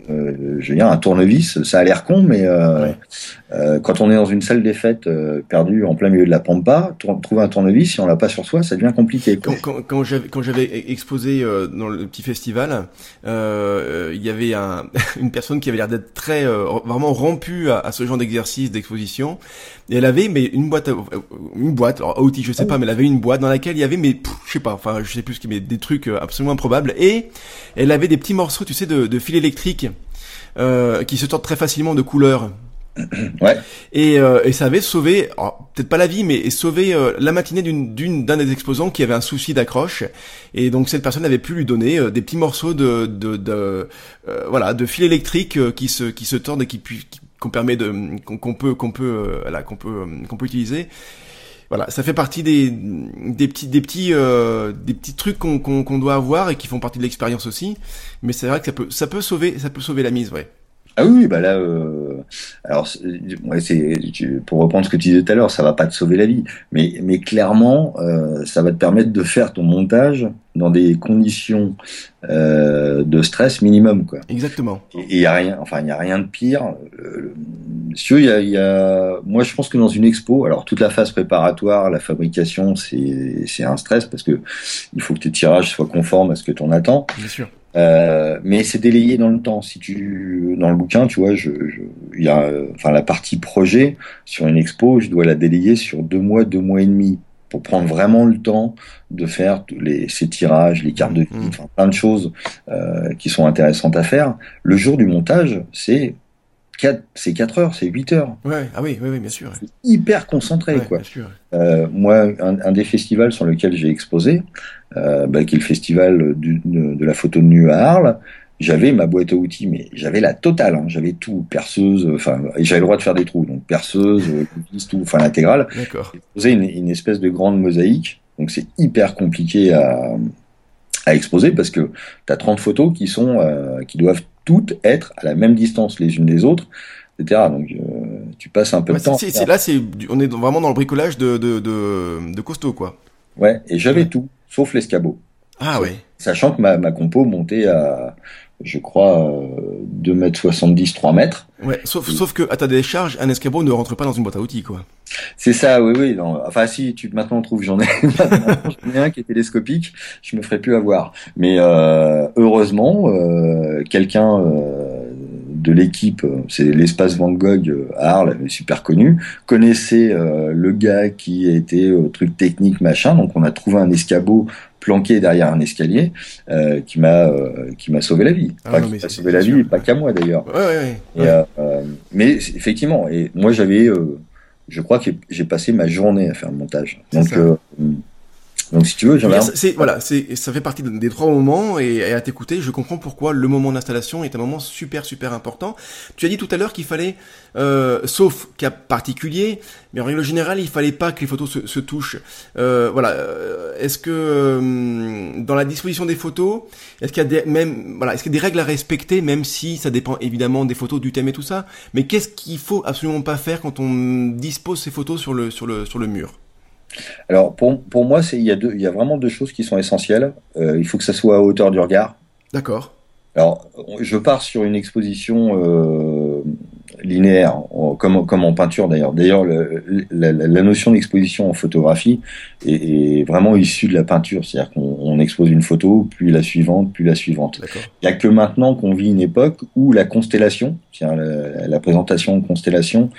Euh, je veux dire, un tournevis, ça a l'air con, mais euh, euh, quand on est dans une salle des fêtes euh, perdue en plein milieu de la pampa, trouver un tournevis, si on l'a pas sur soi, ça devient compliqué. Quand, quand, quand j'avais exposé euh, dans le petit festival, il y avait un, une personne qui avait l'air d'être très vraiment rompue à, à ce genre d'exercice d'exposition, et elle avait mais une boîte, une boîte, alors outil je sais pas, mais elle avait une boîte dans laquelle il y avait mais je sais pas, enfin je sais plus ce qui, mais des trucs absolument improbables, et elle avait des petits morceaux, tu sais, de, de fil électrique euh, qui se tordent très facilement de couleur. Ouais. Et, euh, et ça avait sauvé, peut-être pas la vie, mais sauvé euh, la matinée d'une d'une d'un des exposants qui avait un souci d'accroche. Et donc cette personne avait pu lui donner euh, des petits morceaux de de, de euh, voilà de fil électrique qui se qui se tordent et qui qu'on permet de qu'on peut qu'on peut là qu'on peut qu'on peut utiliser voilà, ça fait partie des, des petits des petits euh, des petits trucs qu'on qu'on doit avoir et qui font partie de l'expérience aussi. Mais c'est vrai que ça peut ça peut sauver ça peut sauver la mise, ouais. Ah oui, bah là, euh, alors ouais, c'est pour reprendre ce que tu disais tout à l'heure, ça va pas te sauver la vie, mais mais clairement, euh, ça va te permettre de faire ton montage dans des conditions euh, de stress minimum, quoi. Exactement. Et il y a rien, enfin il y a rien de pire. Euh, il y a, y a, moi je pense que dans une expo, alors toute la phase préparatoire, la fabrication, c'est c'est un stress parce que il faut que tes tirages soient conformes à ce que tu en attends. Bien sûr. Euh, mais c'est délayé dans le temps. Si tu dans le bouquin, tu vois, je, je il y a, enfin la partie projet sur une expo, je dois la délayer sur deux mois, deux mois et demi pour prendre vraiment le temps de faire les, ces tirages, les cartes de vie, mmh. enfin plein de choses euh, qui sont intéressantes à faire. Le jour du montage, c'est 4, c'est 4 heures, c'est 8 heures. Ouais, ah oui, oui, oui bien sûr. C'est hyper concentré, ouais, quoi. Bien sûr. Euh, moi, un, un, des festivals sur lequel j'ai exposé, euh, bah, qui est le festival du, de, de, la photo de nu à Arles, j'avais ma boîte à outils, mais j'avais la totale. Hein. J'avais tout, perceuse, enfin, j'avais le droit de faire des trous, donc perceuse, tout, enfin l'intégrale. D'accord. J'ai une, une espèce de grande mosaïque, donc c'est hyper compliqué à, à exposer parce que tu as 30 photos qui sont euh, qui doivent toutes être à la même distance les unes des autres, etc. Donc euh, tu passes un peu ouais, de temps. Là, c'est, on est vraiment dans le bricolage de, de, de, de costaud, quoi. Ouais, et j'avais ouais. tout, sauf l'escabeau. Ah ouais. Sachant que ma, ma compo montait à, je crois, euh, 2 mètres 70, 3 mètres. Ouais, sauf, sauf que à ta décharge, un escabeau ne rentre pas dans une boîte à outils, quoi. C'est ça, oui, oui. Non. Enfin, si tu maintenant trouves, j'en ai, j'en ai un qui est télescopique, je me ferai plus avoir. Mais euh, heureusement, euh, quelqu'un euh, de l'équipe, c'est l'espace Van Gogh à Arles, super connu, connaissait euh, le gars qui était au truc technique machin, donc on a trouvé un escabeau planqué derrière un escalier euh, qui m'a euh, qui m'a sauvé la vie. Ah Pas non, qui m'a sauvé la sûr. vie, et pas qu'à moi d'ailleurs. Ouais, ouais, Et, ouais. euh, euh, mais effectivement, et moi j'avais, euh, je crois que j'ai passé ma journée à faire le montage. Donc, donc si tu veux, un- C'est, voilà, c'est, ça fait partie des trois moments et, et à t'écouter, je comprends pourquoi le moment d'installation est un moment super super important. Tu as dit tout à l'heure qu'il fallait, euh, sauf cas particulier, mais en règle générale, il fallait pas que les photos se, se touchent. Euh, voilà, euh, est-ce que euh, dans la disposition des photos, est-ce qu'il y a des, même, voilà, est-ce qu'il y a des règles à respecter, même si ça dépend évidemment des photos, du thème et tout ça. Mais qu'est-ce qu'il faut absolument pas faire quand on dispose ces photos sur le sur le sur le mur? Alors pour pour moi, c'est il y a deux, il y a vraiment deux choses qui sont essentielles. Euh, il faut que ça soit à hauteur du regard. D'accord. Alors, je pars sur une exposition euh, linéaire, comme, comme en peinture d'ailleurs. D'ailleurs, le- la, notion d'exposition en photographie est, est vraiment issue de la peinture. C'est-à-dire qu'on on expose une photo, puis la suivante, puis la suivante. Il n'y a que maintenant qu'on vit une époque où la constellation, c'est-à-dire la, la présentation en constellation,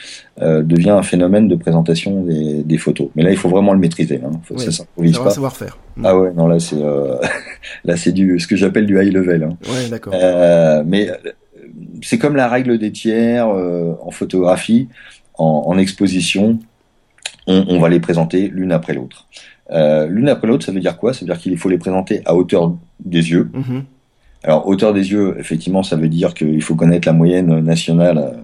euh, devient un phénomène de présentation des, des photos. Mais là, il faut vraiment le maîtriser. Hein. Faut, Oui, Ça s'improvise C'est un pas. savoir-faire. Ah ouais, non, là, c'est euh, là, c'est du ce que j'appelle du high level. Hein. Ouais, d'accord. Euh, mais c'est comme la règle des tiers euh, en photographie, en, en exposition. on, on va les présenter l'une après l'autre. Euh, l'une après l'autre, ça veut dire quoi? Ça veut dire qu'il faut les présenter à hauteur des yeux. Mhm. Alors, hauteur des yeux, effectivement, ça veut dire qu'il faut connaître la moyenne nationale.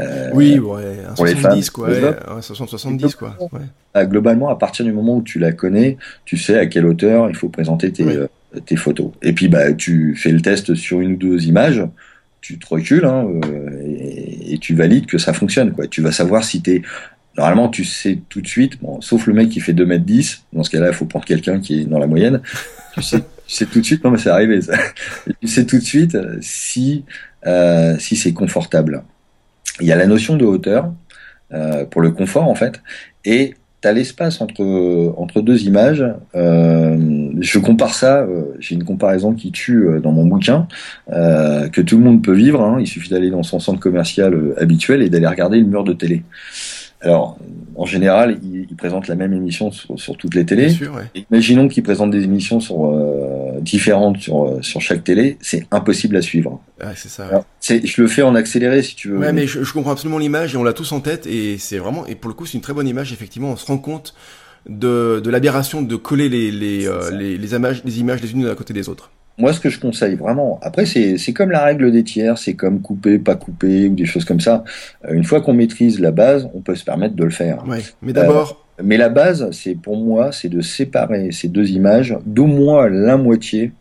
euh, Oui, ouais, un pour les 70 femmes, quoi, ouais, hommes. un 60-70 quoi. Ouais. Globalement, à partir du moment où tu la connais, tu sais à quelle hauteur il faut présenter tes, Oui. euh, tes photos. Et puis, bah, tu fais le test sur une ou deux images, tu te recules hein, euh, et, tu valides que ça fonctionne. Quoi. Tu vas savoir si t'es... Normalement, tu sais tout de suite, bon, sauf le mec qui fait 2m10, dans ce cas-là, il faut prendre quelqu'un qui est dans la moyenne. Tu sais, tu sais tout de suite, non mais c'est arrivé ça. Tu sais tout de suite si, euh, c'est confortable. Il y a la notion de hauteur, euh, pour le confort en fait, et l'espace entre, deux images. Euh, je compare ça, euh, j'ai une comparaison qui tue euh, dans mon bouquin, que tout le monde peut vivre. hein. il suffit d'aller dans son centre commercial habituel et d'aller regarder le mur de télé. Alors, en général, ils, ils présentent la même émission sur, sur toutes les télés. sûr, ouais. Imaginons qu'ils présentent des émissions sur, euh, différentes sur, euh, sur chaque télé, c'est impossible à suivre. Ouais, c'est ça. ouais. Alors, c'est- je le fais en accéléré si tu veux. Ouais, mais je, je comprends absolument l'image et on l'a tous en tête et c'est vraiment et pour le coup c'est une très bonne image. Effectivement, on se rend compte de, de l'aberration de coller les les, euh, les les images les images les unes à côté des autres. Moi, ce que je conseille vraiment, après, c'est comme la règle des tiers, c'est comme couper, pas couper, ou des choses comme ça. Euh, Une fois qu'on maîtrise la base, on peut se permettre de le faire. Ouais. Mais d'abord, Mais la base, c'est pour moi, c'est de séparer ces deux images d'au moins la moitié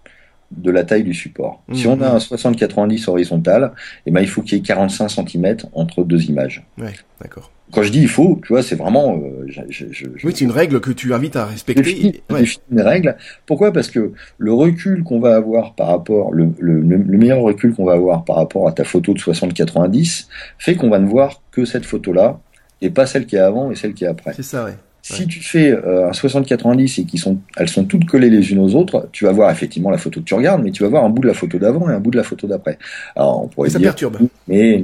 de la taille du support. Si Mhm. on a un 60-90 horizontal, eh ben, il faut qu'il y ait 45 cm entre deux images. ouais, d'accord. Quand je dis il faut, tu vois, c'est vraiment, euh, je, je, je, je- Oui, c'est une règle que tu invites à respecter. Ouais. une règle. Pourquoi? Parce que le recul qu'on va avoir par rapport, le, le, le le meilleur recul qu'on va avoir par rapport à ta photo de 60-90 fait qu'on va ne voir que cette photo-là et pas celle qui est avant et celle qui est après. C'est ça, ouais. Si tu fais euh, un 60-90 et qui sont, elles sont toutes collées les unes aux autres, tu vas voir effectivement la photo que tu regardes, mais tu vas voir un bout de la photo d'avant et un bout de la photo d'après. Alors on pourrait Et ça dire, perturbe. mais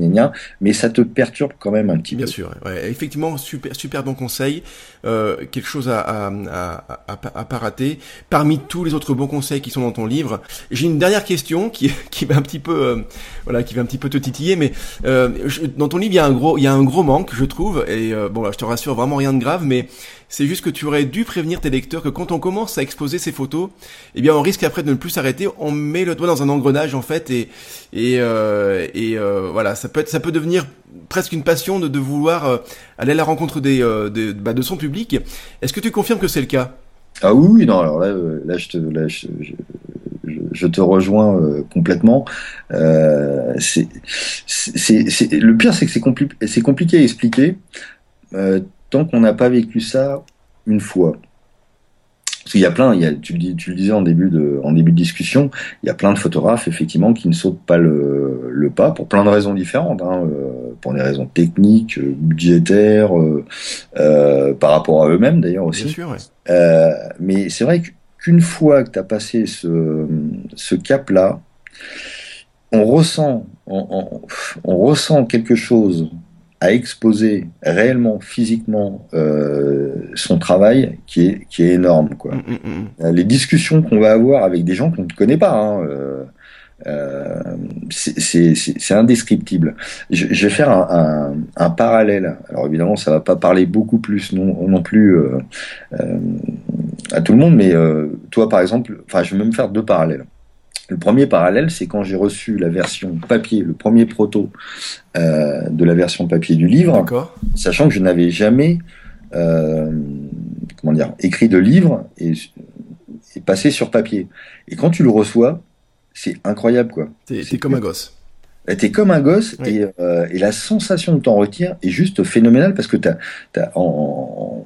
mais ça te perturbe quand même un petit Bien peu. sûr, ouais. Ouais, effectivement, super, super bon conseil, euh, quelque chose à, à, à, à, à pas rater. Parmi tous les autres bons conseils qui sont dans ton livre, j'ai une dernière question qui, qui va un petit peu, euh, voilà, qui va un petit peu te titiller, mais euh, je- dans ton livre, il y a un gros, il y a un gros manque, je trouve, et euh, bon, là, je te rassure, vraiment rien de grave, mais c'est juste que tu aurais dû prévenir tes lecteurs que quand on commence à exposer ces photos, eh bien, on risque après de ne plus s'arrêter. On met le doigt dans un engrenage en fait, et et euh, et euh, voilà, ça peut être, ça peut devenir presque une passion de, de vouloir euh, aller à la rencontre des, euh, des- bah, de son public. Est-ce que tu confirmes que c'est le cas? Ah oui, non, alors là, euh, là, je te, là, je, je, je- te rejoins complètement. Euh, c'est, le pire, c'est que c'est, compli- compliqué à expliquer euh, tant qu'on n'a pas vécu ça une fois. Parce qu'il y a plein, il y a, tu, le dis, tu le disais en début de, en début de discussion, il y a plein de photographes effectivement qui ne sautent pas le, le pas pour plein de raisons différentes, hein, euh, pour des raisons techniques, euh, budgétaires, euh, euh, par rapport à eux-mêmes d'ailleurs aussi. Bien sûr, ouais. Euh, mais c'est vrai qu'une fois que tu as passé ce, ce cap-là, on ressent, on, on- on ressent quelque chose à exposer réellement, physiquement, euh, son travail qui est, qui est énorme. Quoi. Mm, mm, mm. Euh, Les discussions qu'on va avoir avec des gens qu'on ne connaît pas, hein, euh, euh, c'est- indescriptible. Je, je vais faire un, un, un parallèle. Alors évidemment, ça va pas parler beaucoup plus non, non plus euh, euh, à tout le monde, mais euh, toi par exemple, enfin je vais même faire deux parallèles. Le premier parallèle, c'est quand j'ai reçu la version papier, le premier proto euh, de la version papier du livre sachant que je n'avais jamais euh, comment dire écrit de livre et, et passé sur papier. Et quand tu le reçois, c'est incroyable quoi. T'es comme un gosse. T'es comme un gosse Oui. et, euh, et la sensation que t'en retires est juste phénoménale parce que t'as, t'as en, en,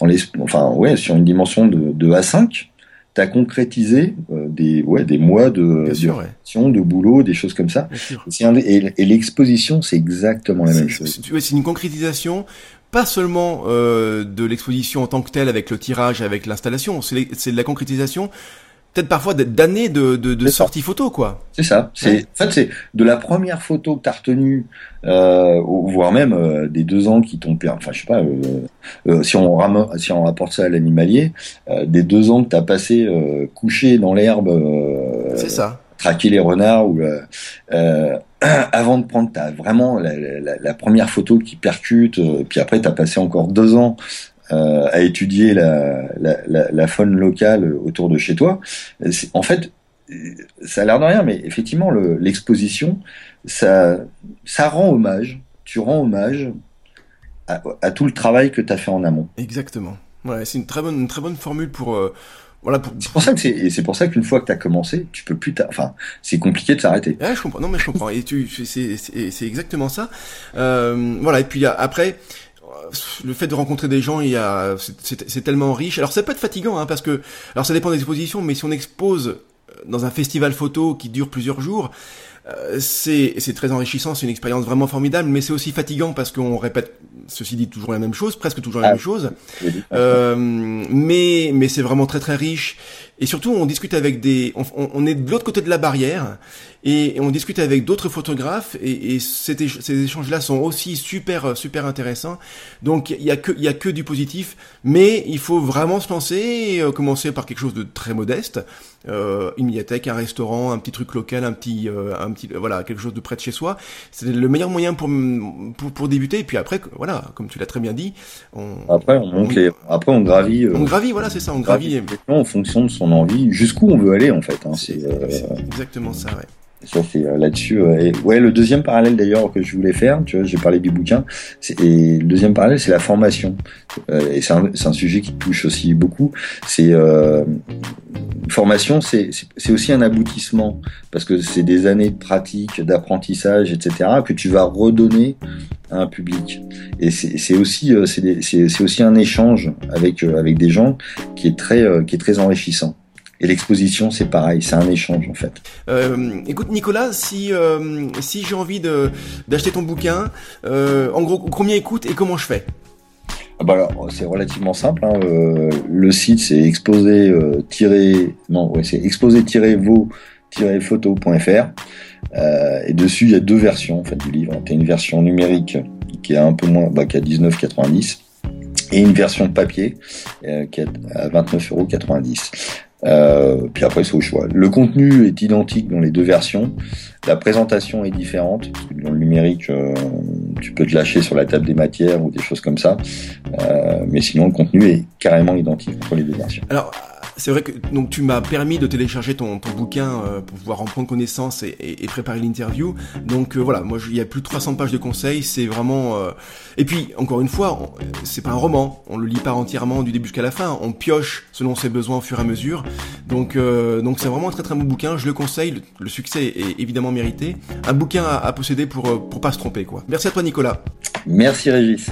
en l'es- enfin ouais sur une dimension de, de A5, t'as concrétisé euh, des ouais des mois de, de sûr, ouais. réflexion, de boulot, des choses comme ça. Un- et et l'exposition, c'est exactement la même chose. C'est ouais, une concrétisation, pas seulement euh, de l'exposition en tant que telle avec le tirage, avec l'installation, c'est de la concrétisation, peut-être parfois d'années de, de, de sorties photo, quoi. C'est ça. C'est Ouais. en fait c'est de la première photo que t'as retenue, euh, voire même euh, des deux ans qui t'ont permis. Enfin, je sais pas. euh, euh, si on ram- si on rapporte ça à l'animalier, euh, des deux ans que t'as passé euh, couché dans l'herbe, euh, c'est ça. traquer les renards ou euh, euh, avant de prendre ta vraiment la, la- la première photo qui percute. euh, puis après t'as passé encore deux ans euh, à étudier la, la, la, la, faune locale autour de chez toi. En fait, ça a l'air de rien, mais effectivement, l'exposition, ça, ça rend hommage. Tu rends hommage à, à tout le travail que tu as fait en amont. Exactement. Ouais, c'est une très bonne, une très bonne formule pour. Euh, voilà pour... C'est pour ça que c'est, c'est pour ça qu'une fois que tu as commencé, tu peux plus, enfin, c'est compliqué de s'arrêter. Ouais, je comprends. Non, mais je comprends. Et tu, c'est exactement ça. Euh, voilà. Et puis après, le fait de rencontrer des gens, il y a, c'est tellement riche. Alors ça peut être fatigant, hein, parce que, alors ça dépend des expositions, mais si on expose dans un festival photo qui dure plusieurs jours, euh, c'est très enrichissant, c'est une expérience vraiment formidable, mais c'est aussi fatigant parce qu'on répète, ceci dit, toujours la même chose, presque toujours la ah, même chose. Euh, mais mais c'est vraiment très très riche. Et surtout, on discute avec des, on, on est de l'autre côté de la barrière et, on discute avec d'autres photographes et, et ces échanges-là sont aussi super super intéressants. Donc il y a que il y a que du positif, mais il faut vraiment se lancer et euh, commencer par quelque chose de très modeste, euh, une médiathèque, un restaurant, un petit truc local, un petit euh, un petit voilà quelque chose de près de chez soi. C'est le meilleur moyen pour, pour, pour débuter. Et puis après voilà, comme tu l'as très bien dit, on après on, monte les, après on gravit. on gravit voilà c'est ça, on gravit, en fonction de son envie, jusqu'où on veut aller en fait. Hein, c'est exactement ça ouais. Ça c'est euh, là-dessus. Euh, ouais, le deuxième parallèle d'ailleurs que je voulais faire, tu vois, j'ai parlé du bouquin. Et le deuxième parallèle, c'est la formation. Euh, et c'est un, sujet qui touche aussi beaucoup. C'est euh, formation, c'est aussi un aboutissement parce que c'est des années de pratique, d'apprentissage, etc. que tu vas redonner à un public. Et c'est aussi c'est aussi un échange avec avec des gens qui est très qui est très enrichissant. Et l'exposition, c'est pareil, c'est un échange en fait. Euh, écoute Nicolas, si euh, si j'ai envie de d'acheter ton bouquin, euh, en gros, combien écoute et comment je fais? Ah bah alors, c'est relativement simple. Hein. Le site, c'est exposé euh, non, ouais, c'est exposé-vos-photo.fr. Euh, et dessus, il y a deux versions en fait du livre. Tu as une version numérique qui est un peu moins, bah, qui est à 19,90 et une version papier euh, qui est à 29,90 euros. Euh, puis après, c'est au choix. Le contenu est identique dans les deux versions. La présentation est différente. dans le numérique, euh, tu peux te lâcher sur la table des matières ou des choses comme ça. Euh, mais sinon, le contenu est carrément identique entre les deux versions. C'est vrai que donc tu m'as permis de télécharger ton, ton bouquin euh, pour pouvoir en prendre connaissance et, et, préparer l'interview. Donc euh, voilà, moi il y a plus de 300 pages de conseils, c'est vraiment. Euh, et puis encore une fois, c'est pas un roman, on le lit pas entièrement du début jusqu'à la fin, on pioche selon ses besoins au fur et à mesure. Donc donc c'est vraiment un très très bon bouquin, je le conseille. Le, succès est évidemment mérité. Un bouquin à, à posséder pour pour pas se tromper quoi. Merci à toi Nicolas. Merci Régis.